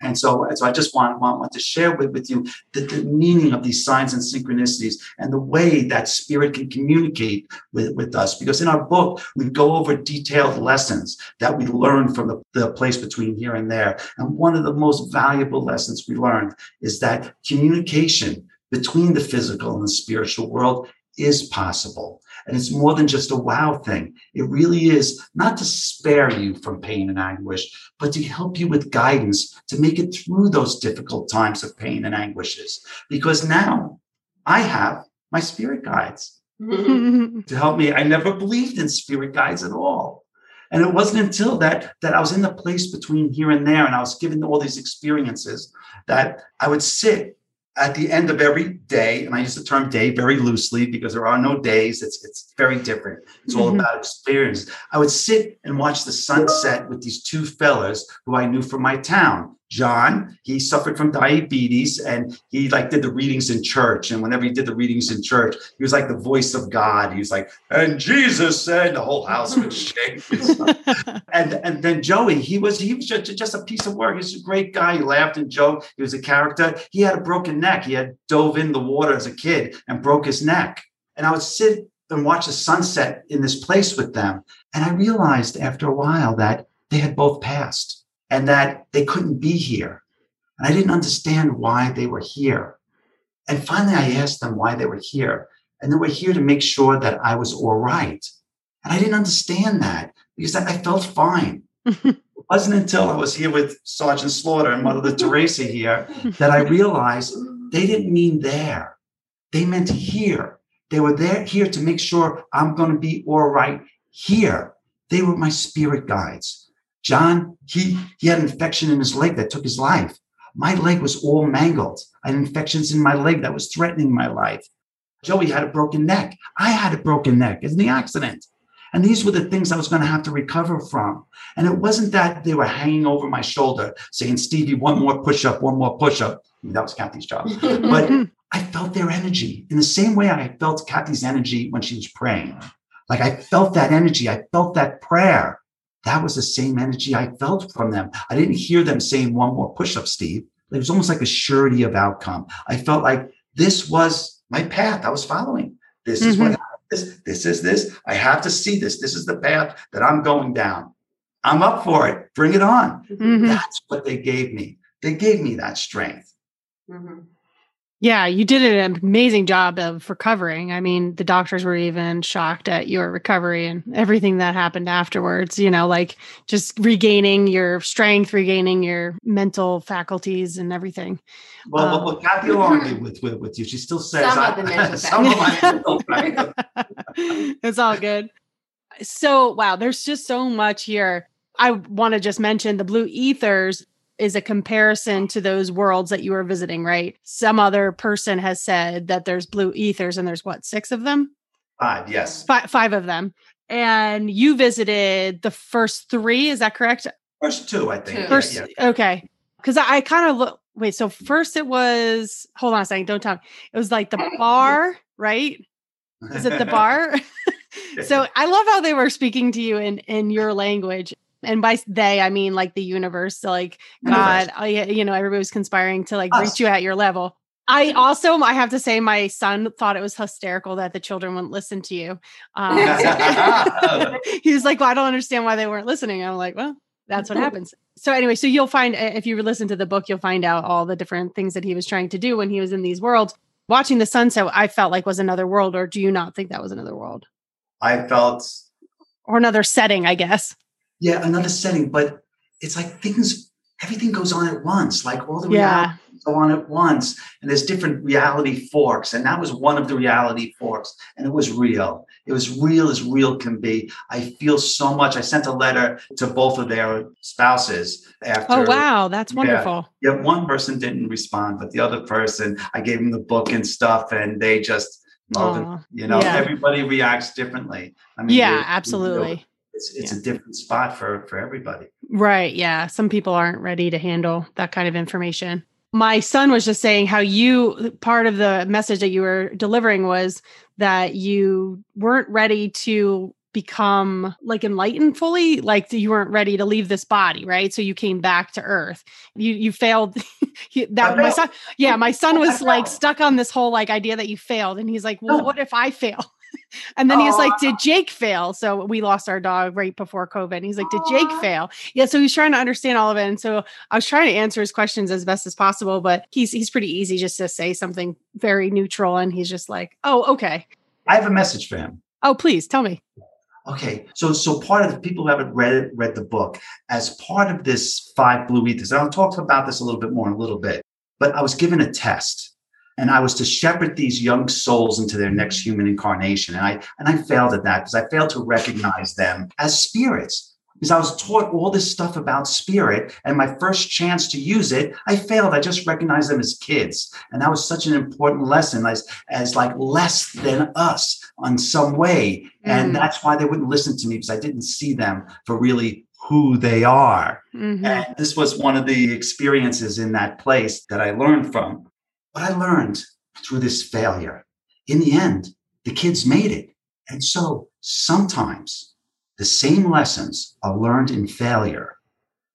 And so, so I just want, want, want to share with, with you the, the meaning of these signs and synchronicities and the way that spirit can communicate with, with us. Because in our book, we go over detailed lessons that we learn from the, the place between here and there. And one of the most valuable lessons we learned is that communication between the physical and the spiritual world is possible. And it's more than just a wow thing. It really is not to spare you from pain and anguish, but to help you with guidance to make it through those difficult times of pain and anguishes. Because now I have my spirit guides Mhm. to help me. I never believed in spirit guides at all. And it wasn't until that that I was in the place between here and there and I was given all these experiences that I would sit at the end of every day, and I use the term day very loosely because there are no days. It's it's very different. It's all Mhm. about experience. I would sit and watch the sunset with these two fellas who I knew from my town. John, he suffered from diabetes and he like did the readings in church. And whenever he did the readings in church, he was like the voice of God. He was like, and Jesus said the whole house would <laughs> shake. and and then Joey, he was he was just, just a piece of work. He's a great guy. He laughed and joked. He was a character. He had a broken neck. He had dove in the water as a kid and broke his neck. And I would sit and watch the sunset in this place with them. And I realized after a while that they had both passed and that they couldn't be here. And I didn't understand why they were here. And finally, I asked them why they were here. And they were here to make sure that I was all right. And I didn't understand that because I felt fine. <laughs> it wasn't until I was here with Sergeant Slaughter and Mother Teresa here <laughs> that I realized they didn't mean there. They meant here. They were there here to make sure I'm going to be all right here. They were my spirit guides. John, he he had an infection in his leg that took his life. My leg was all mangled. I had infections in my leg that was threatening my life. Joey had a broken neck. I had a broken neck in the accident. And these were the things I was going to have to recover from. And it wasn't that they were hanging over my shoulder saying, Stevie, one more push up, one more push up. That was Kathie's job. <laughs> But I felt their energy in the same way I felt Kathie's energy when she was praying. Like I felt that energy. I felt that prayer. That was the same energy I felt from them. I didn't hear them saying one more push up, Steve. It was almost like a surety of outcome. I felt like this was my path I was following. This is what this, this is this. I have to see this. This is the path that I'm going down. I'm up for it. Bring it on. Mhm. That's what they gave me. They gave me that strength. Mhm. Yeah, you did an amazing job of recovering. I mean, the doctors were even shocked at your recovery and everything that happened afterwards, you know, like just regaining your strength, regaining your mental faculties and everything. Well, Um, well, well Kathie will argue with, with, with you. She still says Some of I- the <laughs> mental some of my mental faculties. <laughs> it's all good. So, wow, there's just so much here. I want to just mention the blue ethers is a comparison to those worlds that you were visiting, right? Some other person has said that there's blue ethers and there's what, six of them? Five, yes. Five, five of them. And you visited the first three, is that correct? First two, I think. Two. Yeah, First, yeah. okay. Because I, I kind of look, wait, so first it was, hold on a second, don't tell me. It was like the <laughs> bar, right? Is it the <laughs> bar? <laughs> so I love how they were speaking to you in in your language. And by they, I mean like the universe, like God, I, you know, everybody was conspiring to like reach you at your level. I also, I have to say, my son thought it was hysterical that the children wouldn't listen to you. <laughs> Um, <laughs> he was like, "Well, I don't understand why they weren't listening." I'm like, "Well, that's what <laughs> happens." So anyway, so you'll find uh, if you listen to the book, you'll find out all the different things that he was trying to do when he was in these worlds. Watching the sunset, I felt like was another world, or do you not think that was another world I felt, or another setting? I guess. Yeah, another setting, but it's like things, everything goes on at once. Like all the Yeah. reality go on at once. And there's different reality forks. And that was one of the reality forks. And it was real. It was real as real can be. I feel so much. I sent a letter to both of their spouses after. Oh wow, that's wonderful. Yeah, one person didn't respond, but the other person, I gave them the book and stuff, and they just. You know, Yeah. everybody reacts differently. I mean, Yeah, know, absolutely. It's it's Yeah. a different spot for for everybody. Right. Yeah. Some people aren't ready to handle that kind of information. My son was just saying how you, part of the message that you were delivering was that you weren't ready to become like enlightened fully like you weren't ready to leave this body right so you came back to earth you you failed <laughs> that my son yeah my son was like stuck on this whole like idea that you failed and he's like well No. what if i fail <laughs> and then he was like, Did Jake fail? So we lost our dog right before COVID. And he's like, Did Jake fail? Yeah. So he's trying to understand all of it. And so I was trying to answer his questions as best as possible, but he's he's pretty easy just to say something very neutral. And he's just like, Oh, okay. I have a message for him. Oh, please tell me. Okay, so so part of the people who haven't read it, read the book, as part of this five blue ethers, and I'll talk about this a little bit more in a little bit. But I was given a test, and I was to shepherd these young souls into their next human incarnation, and I and I failed at that because I failed to recognize them as spirits. Because I was taught all this stuff about spirit, and my first chance to use it, I failed. I just recognized them as kids, and that was such an important lesson, as as like less than us on some way, and Mm. that's why they wouldn't listen to me because I didn't see them for really who they are. Mhm. And this was one of the experiences in that place that I learned from. But I learned through this failure. In the end, the kids made it. And so sometimes the same lessons are learned in failure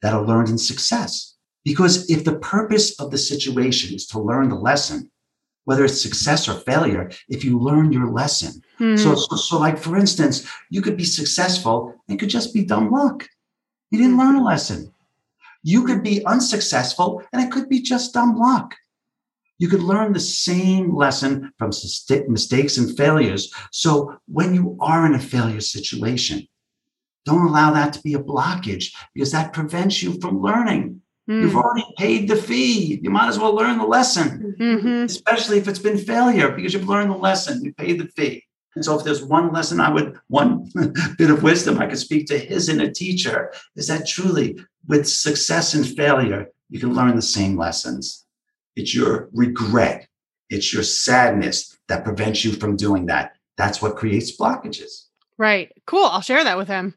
that are learned in success. Because if the purpose of the situation is to learn the lesson, whether it's success or failure, if you learn your lesson, Mhm. so, so, so, like for instance, you could be successful. And could just be dumb luck. You didn't learn a lesson. You could be unsuccessful, and it could be just dumb luck. You could learn the same lesson from mistakes and failures. So when you are in a failure situation, don't allow that to be a blockage because that prevents you from learning. You've Mhm. already paid the fee. You might as well learn the lesson Mhm. especially if it's been failure because you've learned the lesson, you paid the fee. And so, if there's one lesson I would, one <laughs> bit of wisdom I could speak to his inner teacher is that truly, with success and failure, you can learn the same lessons. It's your regret, it's your sadness that prevents you from doing that. That's what creates blockages. Right. Cool. I'll share that with him.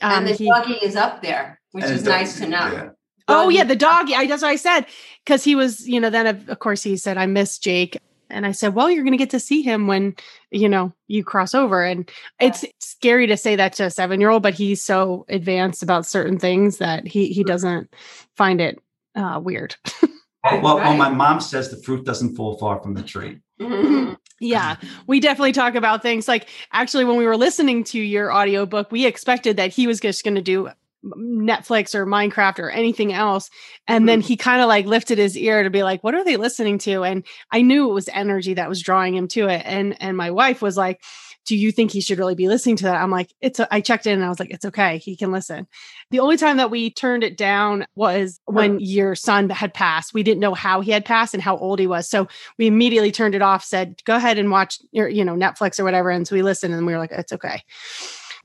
Um, and the he- doggy is up there, which is it- nice to know. yeah. Oh yeah, the dog. I, that's what I said because he was, you know. Then of, of course he said, "I miss Jake," and I said, "Well, you're going to get to see him when you know you cross over." And it's scary to say that to a seven year old, but he's so advanced about certain things that he he doesn't find it uh, weird. <laughs> Well, well, my mom says the fruit doesn't fall far from the tree. <laughs> Yeah, we definitely talk about things like actually when we were listening to your audiobook, we expected that he was just going to do Netflix or Minecraft or anything else. And then mm-hmm. he kind of like lifted his ear to be like, what are they listening to? And I knew it was energy that was drawing him to it. And and my wife was like, do you think he should really be listening to that? I'm like, it's a, I checked in and I was like, it's okay. He can listen. The only time that we turned it down was when your son had passed. We didn't know how he had passed and how old he was. So we immediately turned it off, said, go ahead and watch your, you know, Netflix or whatever. And so we listened and we were like, it's okay.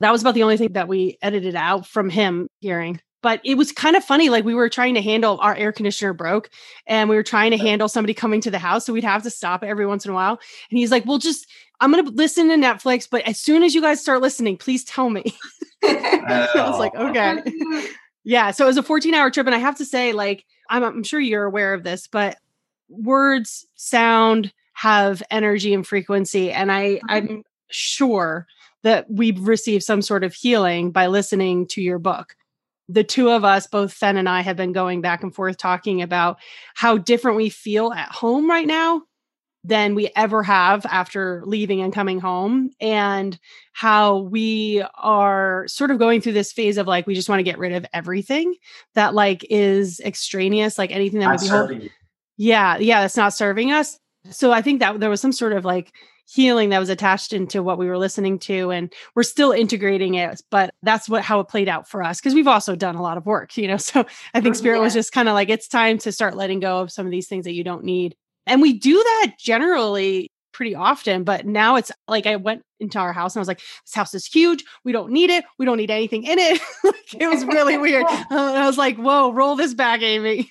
That was about the only thing that we edited out from him hearing. But it was kind of funny. Like we were trying to handle our air conditioner broke and we were trying to handle somebody coming to the house. So we'd have to stop every once in a while. And he's like, well, just, I'm going to listen to Netflix. But as soon as you guys start listening, please tell me. <laughs> I was like, okay. <laughs> Yeah. So it was a 14 hour trip. And I have to say, like, I'm, I'm sure you're aware of this, but words, sound have energy and frequency. And I, mm-hmm. I'm sure that we've received some sort of healing by listening to your book. The two of us, both Fen and I, have been going back and forth talking about how different we feel at home right now than we ever have after leaving and coming home and how we are sort of going through this phase of like we just want to get rid of everything that like is extraneous like anything that Not would be serving yeah yeah that's not serving us. So i think that there was some sort of like healing that was attached into what we were listening to and we're still integrating it but that's what how it played out for us because we've also done a lot of work you know? <laughs> So i think oh, spirit was just kind of like it's time to start letting go of some of these things that you don't need. And we do that generally pretty often but now it's like i went into our house and i was like this house is huge we don't need it we don't need anything in it <laughs> it was really <laughs> weird Uh, and i was like whoa roll this back amy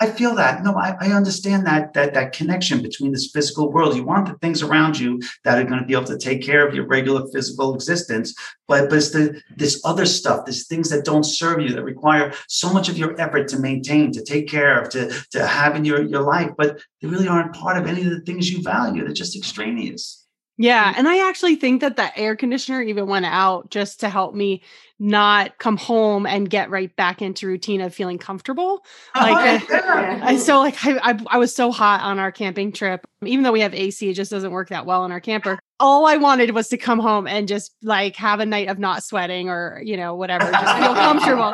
I feel that. No, I, I understand that that that connection between this physical world. You want the things around you that are going to be able to take care of your regular physical existence, but but it's the this other stuff, these things that don't serve you, that require so much of your effort to maintain, to take care of, to to have in your your life, but they really aren't part of any of the things you value. They're just extraneous. Yeah. Mm. And I actually think that the air conditioner even went out just to help me not come home and get right back into routine of feeling comfortable. Like, Oh, uh, yeah. I so like I, I I was so hot on our camping trip. Even though we have AC, it just doesn't work that well in our camper. All I wanted was to come home and just like have a night of not sweating or you know whatever, just feel comfortable.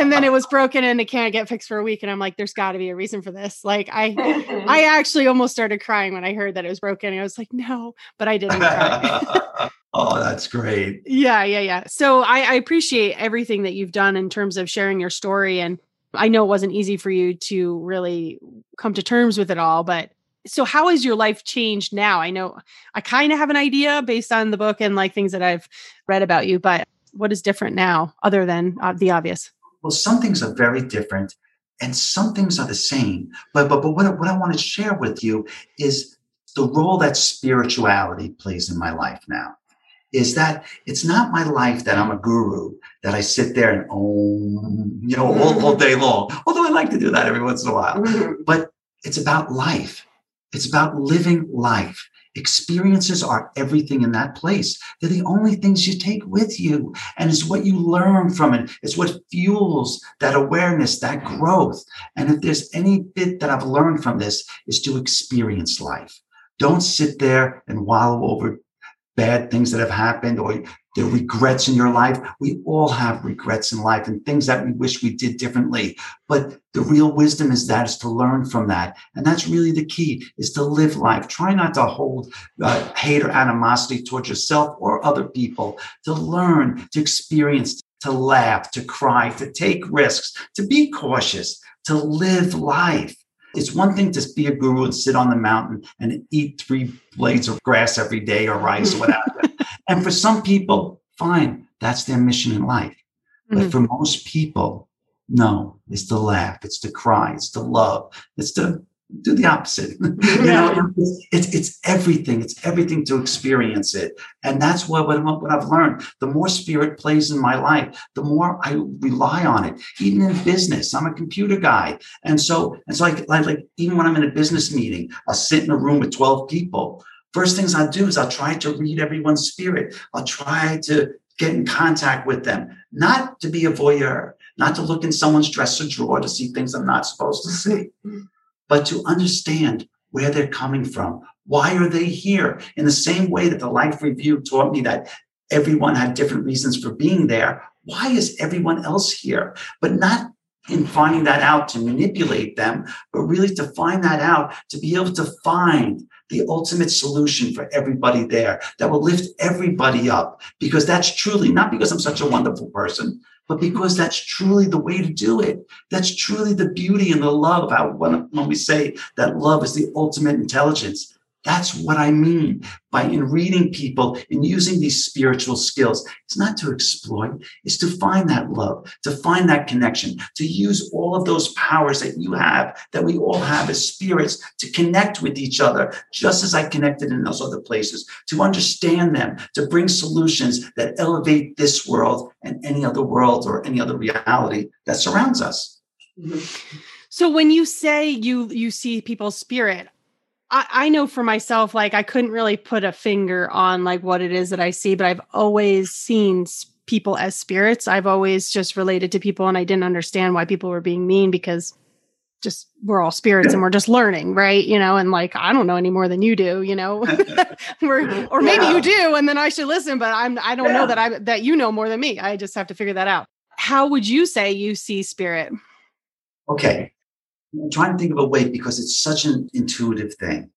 And then it was broken and it can't get fixed for a week. And I'm like, there's got to be a reason for this. Like I I <laughs> actually almost started crying when I heard that it was broken. I was like, no, but I didn't cry. <laughs> <laughs> oh, that's great. Yeah, yeah, yeah. So I, I appreciate everything that you've done in terms of sharing your story. And I know it wasn't easy for you to really come to terms with it all, but so how has your life changed now? I know I kind of have an idea based on the book and like things that I've read about you, but what is different now other than uh, the obvious? Well, some things are very different and some things are the same. But but but what, I- what I want to share with you is the role that spirituality plays in my life now. Is that it's not my life that I'm a guru, that I sit there and oh, you know, all, all day long. Although I like to do that every once in a while. Mm-hmm. But it's about life. It's about living life. Experiences are everything in that place. They're the only things you take with you. And it's what you learn from it. It's what fuels that awareness, that growth. And if there's any bit that I've learned from this is to experience life. Don't sit there and wallow over bad things that have happened or the regrets in your life. We all have regrets in life and things that we wish we did differently. But the real wisdom is that is to learn from that. And that's really the key is to live life. Try not to hold uh, hate or animosity towards yourself or other people, to learn, to experience, to laugh, to cry, to take risks, to be cautious, to live life. It's one thing to be a guru and sit on the mountain and eat three blades of grass every day or rice or <laughs> whatever. and for some people, fine, that's their mission in life. But Mhm. for most people, no, it's to laugh, it's to cry, it's to love, it's to do the opposite. <laughs> you know, it's, it's everything. It's everything to experience it, and that's what what, what I've learned. The more spirit plays in my life, the more I rely on it. Even in business, I'm a computer guy, and so and so like like, like even when I'm in a business meeting, I'll sit in a room with twelve people. First things I do is I'll try to read everyone's spirit. I'll try to get in contact with them, not to be a voyeur, not to look in someone's dresser drawer to see things I'm not supposed to see, mm-hmm. But to understand where they're coming from. Why are they here? In the same way that the life review taught me that everyone had different reasons for being there. Why is everyone else here? But not in finding that out to manipulate them, but really to find that out to be able to find the ultimate solution for everybody there that will lift everybody up because that's truly not because I'm such a wonderful person, but because that's truly the way to do it. That's truly the beauty and the love out when, when we say that love is the ultimate intelligence. That's what I mean by in reading people and using these spiritual skills. It's not to exploit, it's to find that love, to find that connection, to use all of those powers that you have, that we all have as spirits, to connect with each other, just as I connected in those other places, to understand them, to bring solutions that elevate this world and any other world or any other reality that surrounds us. Mm-hmm. So when you say you you see people's spirit, I, I know for myself, like I couldn't really put a finger on like what it is that I see, but I've always seen people as spirits. I've always just related to people, and I didn't understand why people were being mean because just we're all spirits and we're just learning, right? You know, and like I don't know any more than you do, you know, <laughs> we're, or maybe Yeah. you do, and then I should listen, but I'm I don't know that I that you know more than me. I just have to figure that out. How would you say you see spirit? Okay. I'm trying to think of a way because it's such an intuitive thing.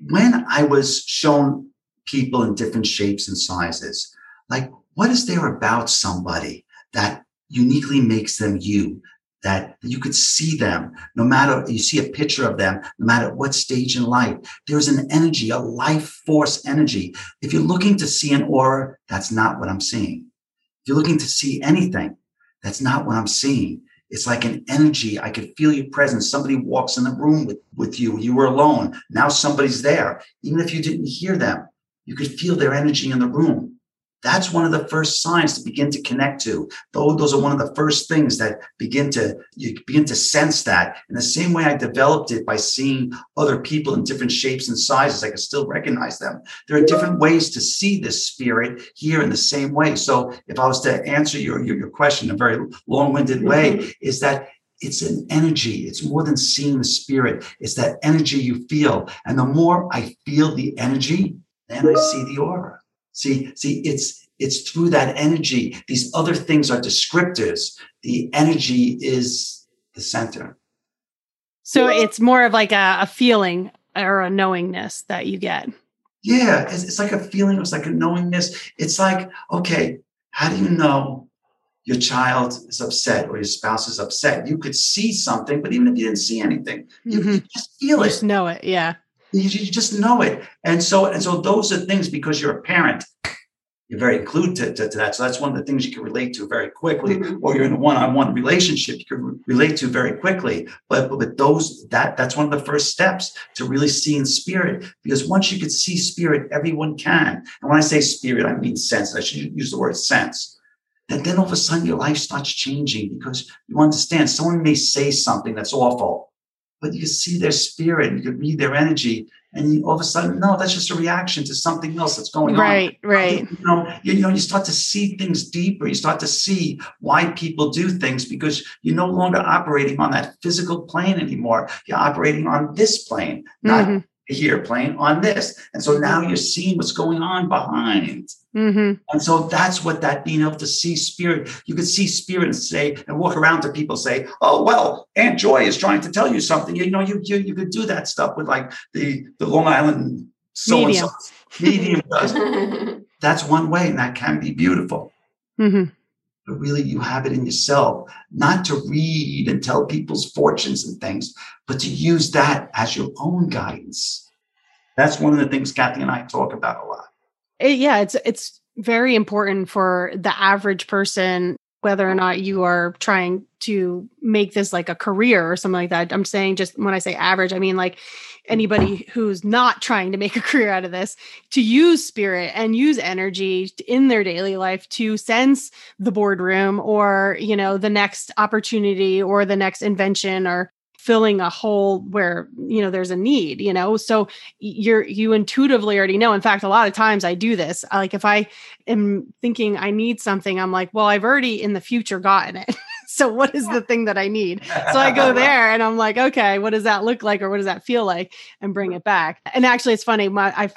When I was shown people in different shapes and sizes, like what is there about somebody that uniquely makes them you? That you could see them no matter you see a picture of them, no matter what stage in life. There's an energy, a life force energy. If you're looking to see an aura, that's not what I'm seeing. If you're looking to see anything, that's not what I'm seeing. It's like an energy. I could feel your presence. Somebody walks in the room with, with you. You were alone. Now somebody's there. Even if you didn't hear them, you could feel their energy in the room. That's one of the first signs to begin to connect to. Those, are one of the first things that begin to you begin to sense that. In the same way I developed it by seeing other people in different shapes and sizes, I can still recognize them. There are different ways to see this spirit here in the same way. So if I was to answer your, your, your question in a very long-winded way, mm-hmm. is that it's an energy. It's more than seeing the spirit. It's that energy you feel. And the more I feel the energy, then I see the aura. See, see, it's it's through that energy. These other things are descriptors. The energy is the center. So it's more of like a, a feeling or a knowingness that you get. Yeah, it's, it's like a feeling. It's like a knowingness. It's like, okay, how do you know your child is upset or your spouse is upset? You could see something, but even if you didn't see anything, you, mm-hmm. just feel you it. Just know it. Yeah. You, you just know it. And so, and so those are things because you're a parent, you're very clued to, to, to, that. So that's one of the things you can relate to very quickly, mm-hmm. or you're in a one-on-one relationship, you can relate to very quickly. But, but with those, that that's one of the first steps to really seeing spirit. Because once you can see spirit, everyone can. And when I say spirit, I mean sense. I should use the word sense. And then all of a sudden your life starts changing because you understand someone may say something that's awful but you can see their spirit, you can read their energy, and you, all of a sudden, no, that's just a reaction to something else that's going right, on. Right, right. You know, you, you know, you start to see things deeper. You start to see why people do things because you're no longer operating on that physical plane anymore. You're operating on this plane, not mm-hmm here playing on this. And so now you're seeing what's going on behind. Mm-hmm. And so that's what that being able to see spirit, you could see spirit and say, and walk around to people say, oh, well, Aunt Joy is trying to tell you something. You know, you, you, you could do that stuff with like the, the Long Island so medium. medium does. <laughs> that's one way, and that can be beautiful. Mm-hmm but really you have it in yourself, not to read and tell people's fortunes and things, but to use that as your own guidance. That's one of the things Kathie and I talk about a lot. It, yeah, it's it's very important for the average person whether or not you are trying to make this like a career or something like that. I'm saying just when I say average, I mean like anybody who's not trying to make a <laughs> career out of this to use spirit and use energy in their daily life to sense the boardroom or, you know, the next opportunity or the next invention or filling a hole where you know there's a need you know? So you're you intuitively already know. In fact a lot of times i do this. Like if i am thinking i need something i'm like well i've already in the future gotten it. <laughs> So what is the thing that i need? So i go <laughs> there and i'm like okay what does that look like or what does that feel like? and bring it back. And actually it's funny my i've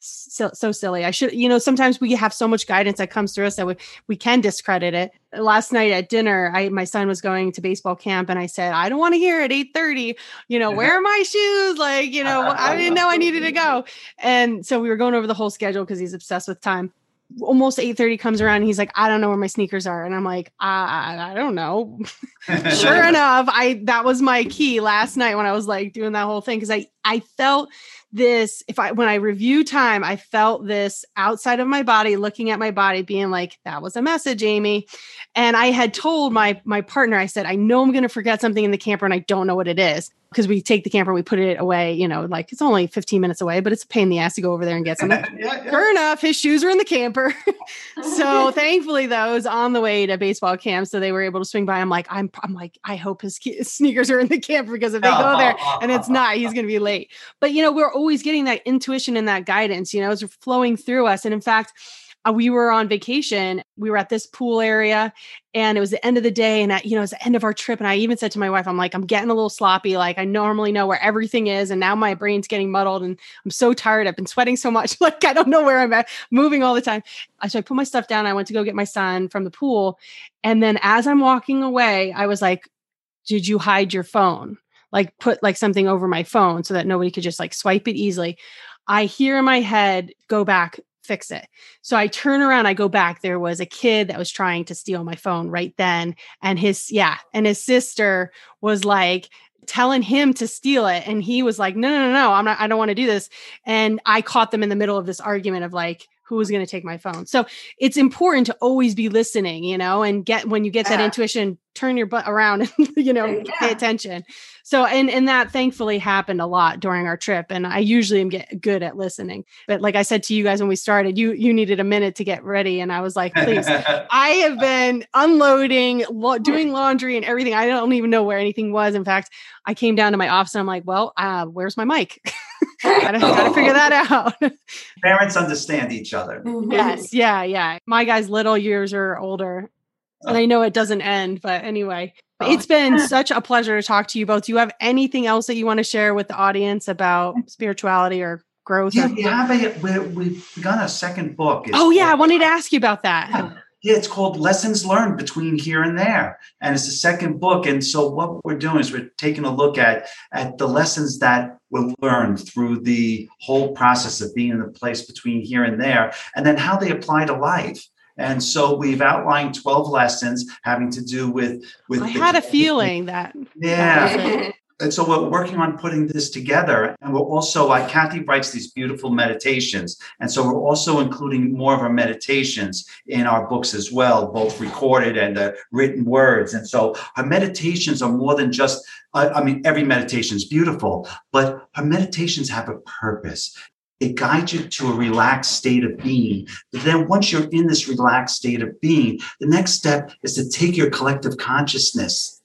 so, so silly. I should, you know, sometimes we have so much guidance that comes through us that we, we can discredit it. Last night at dinner, I my son was going to baseball camp and I said, I don't want to hear at 8:30, you know, where are my shoes? Like, you know, I didn't know I needed to go. And so we were going over the whole schedule because he's obsessed with time almost 8:30 comes around and he's like I don't know where my sneakers are and I'm like I, I don't know. <laughs> sure enough, I that was my key last night when I was like doing that whole thing cuz I I felt this if i when i review time i felt this outside of my body looking at my body being like that was a message amy. And i had told my my partner i said i know i'm going to forget something in the camper and i don't know what it is because we take the camper, we put it away, you know, like it's only 15 minutes away, but it's a pain in the ass to go over there and get something. <laughs> yeah, yeah. Sure enough, his shoes are in the camper. <laughs> so thankfully, those on the way to baseball camp, so they were able to swing by. I'm like, I'm, I'm like, I hope his, his sneakers are in the camper because if they go there <laughs> and it's not, he's going to be late. But you know, we're always getting that intuition and that guidance. You know, it's flowing through us. And in fact, uh, we were on vacation. We were at this pool area and it was the end of the day. And, I, you know, it's the end of our trip. And I even said to my wife, I'm like, I'm getting a little sloppy. Like I normally know where everything is. And now my brain's getting muddled and I'm so tired. I've been sweating so much. <laughs> like I don't know where I'm at, moving all the time. So I put my stuff down. I went to go get my son from the pool. And then as I'm walking away, I was like, did you hide your phone? Like put like something over my phone so that nobody could just like swipe it easily. I hear in my head, go back, fix it. So I turn around, I go back. There was a kid that was trying to steal my phone right then. And his, yeah, and his sister was like, telling him to steal it and he was like no no no no i'm not i don't want to do this and i caught them in the middle of this argument of like who was going to take my phone. So it's important to always be listening, you know, and get when you get that intuition, turn your butt around and <laughs> you know, pay attention. So and and that thankfully happened a lot during our trip and I usually am get good at listening. But like I said to you guys when we started, you you needed a minute to get ready and I was like, please. <laughs> I have been unloading, lo- doing laundry and everything. I don't even know where anything was. In fact, I came down to my office and I'm like, well, uh, where's my mic? <laughs> gotta, gotta figure oh. that out. <laughs> Parents understand each other. Mm-hmm. yes. Yeah. Yeah. My guy's little years are older. And I know it doesn't end, but anyway, it's been <laughs> such a pleasure to talk to you both. Do you have anything else that you want to share with the audience about mm. spirituality or growth? Yeah, or- we have a we, we've begun a second book. It's oh, yeah. I wanted to ask you about that. Yeah, it's called Lessons Learned Between Here and There. And it's the second book. And so what we're doing is we're taking a look at, at the lessons that were learned through the whole process of being in the place between here and there, and then how they apply to life. And so we've outlined 12 lessons having to do with with I the- had a feeling that. Yeah. <laughs> And so we're working on putting this together. And we're also, like Kathie writes these beautiful meditations. And so we're also including more of our meditations in our books as well, both recorded and the written words. And so our meditations are more than just, I, mean, every meditation is beautiful, but our meditations have a purpose. It guides you to a relaxed state of being. But then once you're in this relaxed state of being, the next step is to take your collective consciousness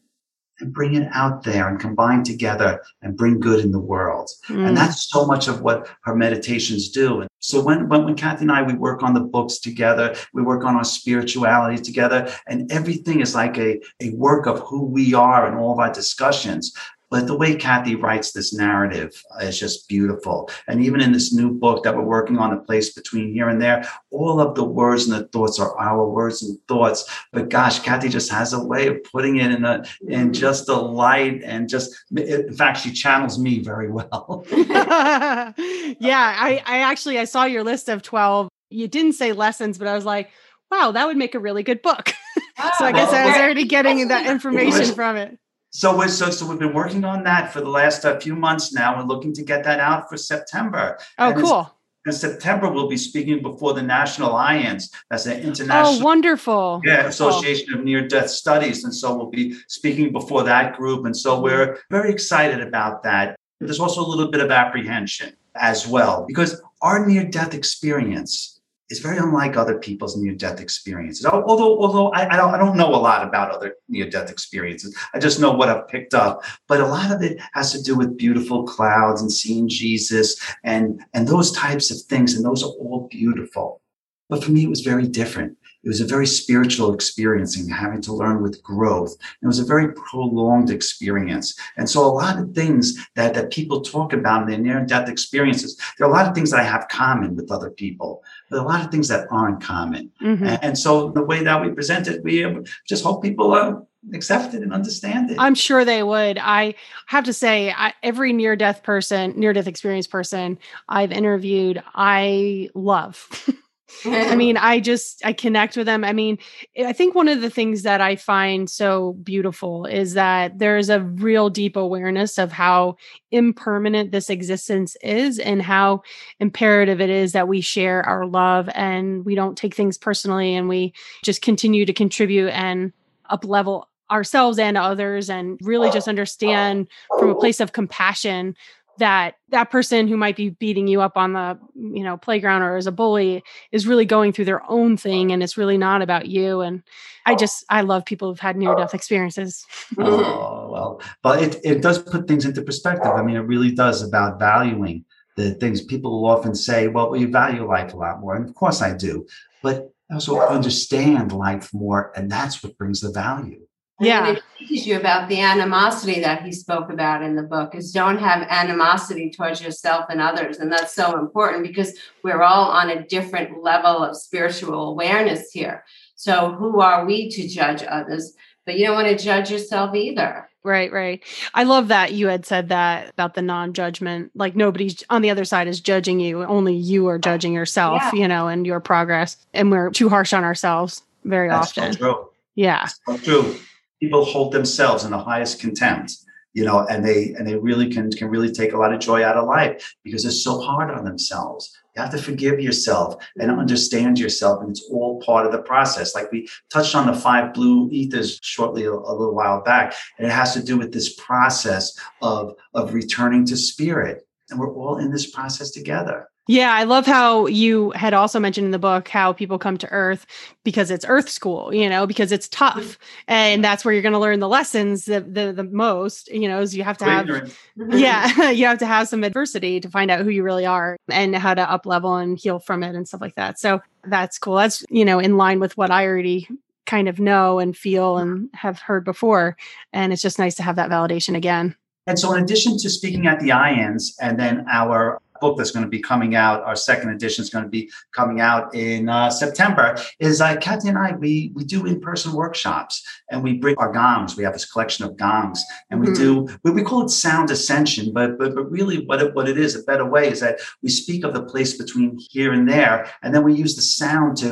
and bring it out there and combine together and bring good in the world. Mm. And that's so much of what her meditations do. And so when, when, when Kathie and I, we work on the books together, we work on our spirituality together, and everything is like a, a work of who we are in all of our discussions. But the way Kathie writes this narrative is just beautiful. And even in this new book that we're working on, A Place Between Here and There, all of the words and the thoughts are our words and thoughts. But gosh, Kathie just has a way of putting it in a in just a light and just in fact, she channels me very well. <laughs> <laughs> yeah, I, I actually I saw your list of 12. You didn't say lessons, but I was like, wow, that would make a really good book. <laughs> so I guess I was already getting that information from it. So we're so so we've been working on that for the last uh, few months now and looking to get that out for September. Oh, And cool. In September, we'll be speaking before the National Alliance. That's an international. Oh, wonderful. yeah. Association of Near Death Studies. And so we'll be speaking before that group. And so we're very excited about that. But there's also a little bit of apprehension as well, because our near death experience is very unlike other people's near death experiences. Although, although I, I, don't, I don't know a lot about other near death experiences, I just know what I've picked up. But a lot of it has to do with beautiful clouds and seeing Jesus and, and those types of things. And those are all beautiful. But for me, it was very different. It was a very spiritual experience and having to learn with growth. It was a very prolonged experience. And so a lot of things that, that people talk about in their near death experiences, there are a lot of things that I have common with other people, but a lot of things that aren't common. Mhm. And, and so the way that we present it, we uh, just hope people uh, accept it and understand it. I'm sure they would. I have to say, I, every near death person, near death experience person I've interviewed, I love. <laughs> <laughs> I mean, I just I connect with them. I mean, I think one of the things that I find so beautiful is that there's a real deep awareness of how impermanent this existence is and how imperative it is that we share our love and we don't take things personally and we just continue to contribute and uplevel ourselves and others and really just oh, oh. understand from a place of compassion that that person who might be beating you up on the you know playground or as a bully is really going through their own thing and it's really not about you and i oh. just i love people who've had near death oh. experiences Oh, well, but it, it does put things into perspective. I mean, it really does about valuing the things. People will often say, well, we value life a lot more. And of course I do. But I also understand life more. And that's what brings the value. Yeah. It teaches you about the animosity that he spoke about in the book is don't have animosity towards yourself and others. And that's so important because we're all on a different level of spiritual awareness here. So who are we to judge others? But you don't want to judge yourself either. right right i love that you had said that about the non-judgment like nobody's on the other side is judging you only you are judging yourself Yeah. you know and your progress and we're too harsh on ourselves very That's so often true. yeah So true. People hold themselves in the highest contempt. you know, and they and they really can can really take a lot of joy out of life because they're so hard on themselves. You have to forgive yourself and understand yourself, and it's all part of the process. Like we touched on the five blue ethers shortly a, a little while back, and it has to do with this process of of returning to spirit, and we're all in this process together. Yeah, I love how you had also mentioned in the book how people come to Earth because it's Earth school, you know, because it's mm-hmm. tough, and that's where you're going to learn the lessons the, the the most. You know, is you have to have, mm-hmm. yeah, <laughs> you have to have some adversity to find out who you really are and how to up level and heal from it and stuff like that. So that's cool. That's you know in line with what I already kind of know and feel mm-hmm. and have heard before, and it's just nice to have that validation again. And so, in addition to speaking at the IANDS and then our book that's going to be coming out. Our second edition is going to be coming out in uh, September. Is uh, Kathie and I we we do in person workshops and we bring our gongs. We have this collection of gongs and we mm-hmm. do we, we call it sound ascension, but but but really what it, what it is a better way is that we speak of the place between here and there, and then we use the sound to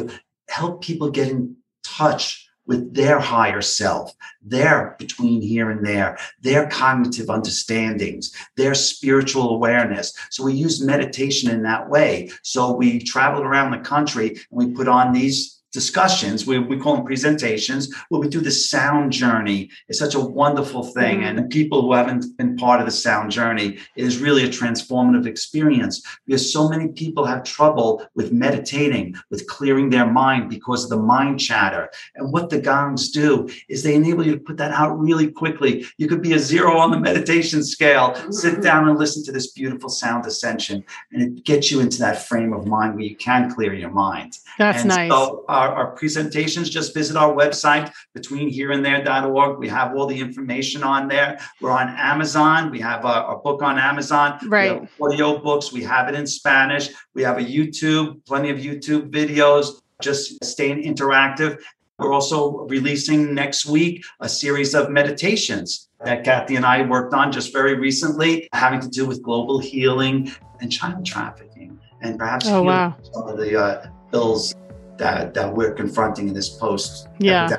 help people get in touch with their higher self, their between here and there, their cognitive understandings, their spiritual awareness. So we use meditation in that way. So we traveled around the country and we put on these discussions. We, we call them presentations where we do the sound journey. It's such a wonderful thing. Mm-hmm. And people who haven't been part of the sound journey, it is really a transformative experience because so many people have trouble with meditating, with clearing their mind because of the mind chatter. And what the gongs do is they enable you to put that out really quickly. You could be a zero on the meditation scale, sit mm-hmm. down and listen to this beautiful sound ascension, and it gets you into that frame of mind where you can clear your mind. That's and nice. So, uh, our, our presentations, just visit our website, betweenhereandthere.org. We have all the information on there. We're on Amazon. We have a, a book on Amazon. Right. audio books. We have it in Spanish. We have a YouTube, plenty of YouTube videos. Just staying interactive. We're also releasing next week a series of meditations that Kathie and I worked on just very recently, having to do with global healing and child trafficking, and perhaps oh, wow. some of the uh, ills that that we're confronting in this post. Yeah.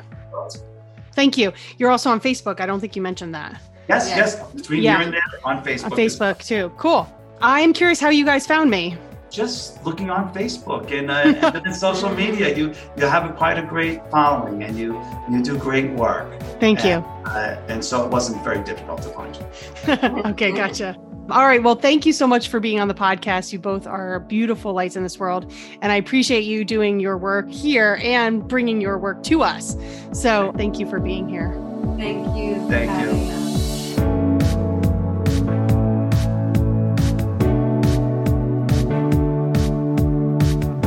Thank you. You're also on Facebook. I don't think you mentioned that. Yes, yes. Between yeah. here and there on Facebook. On Facebook too. Cool. I'm curious how you guys found me. Just looking on Facebook and, uh, and in social <laughs> media, you you have quite a great following and you you do great work. Thank and, you. Uh, and so it wasn't very difficult to find you. <laughs> okay, gotcha. All right. Well, thank you so much for being on the podcast. You both are beautiful lights in this world. And I appreciate you doing your work here and bringing your work to us. So thank you for being here. Thank you. Thank you.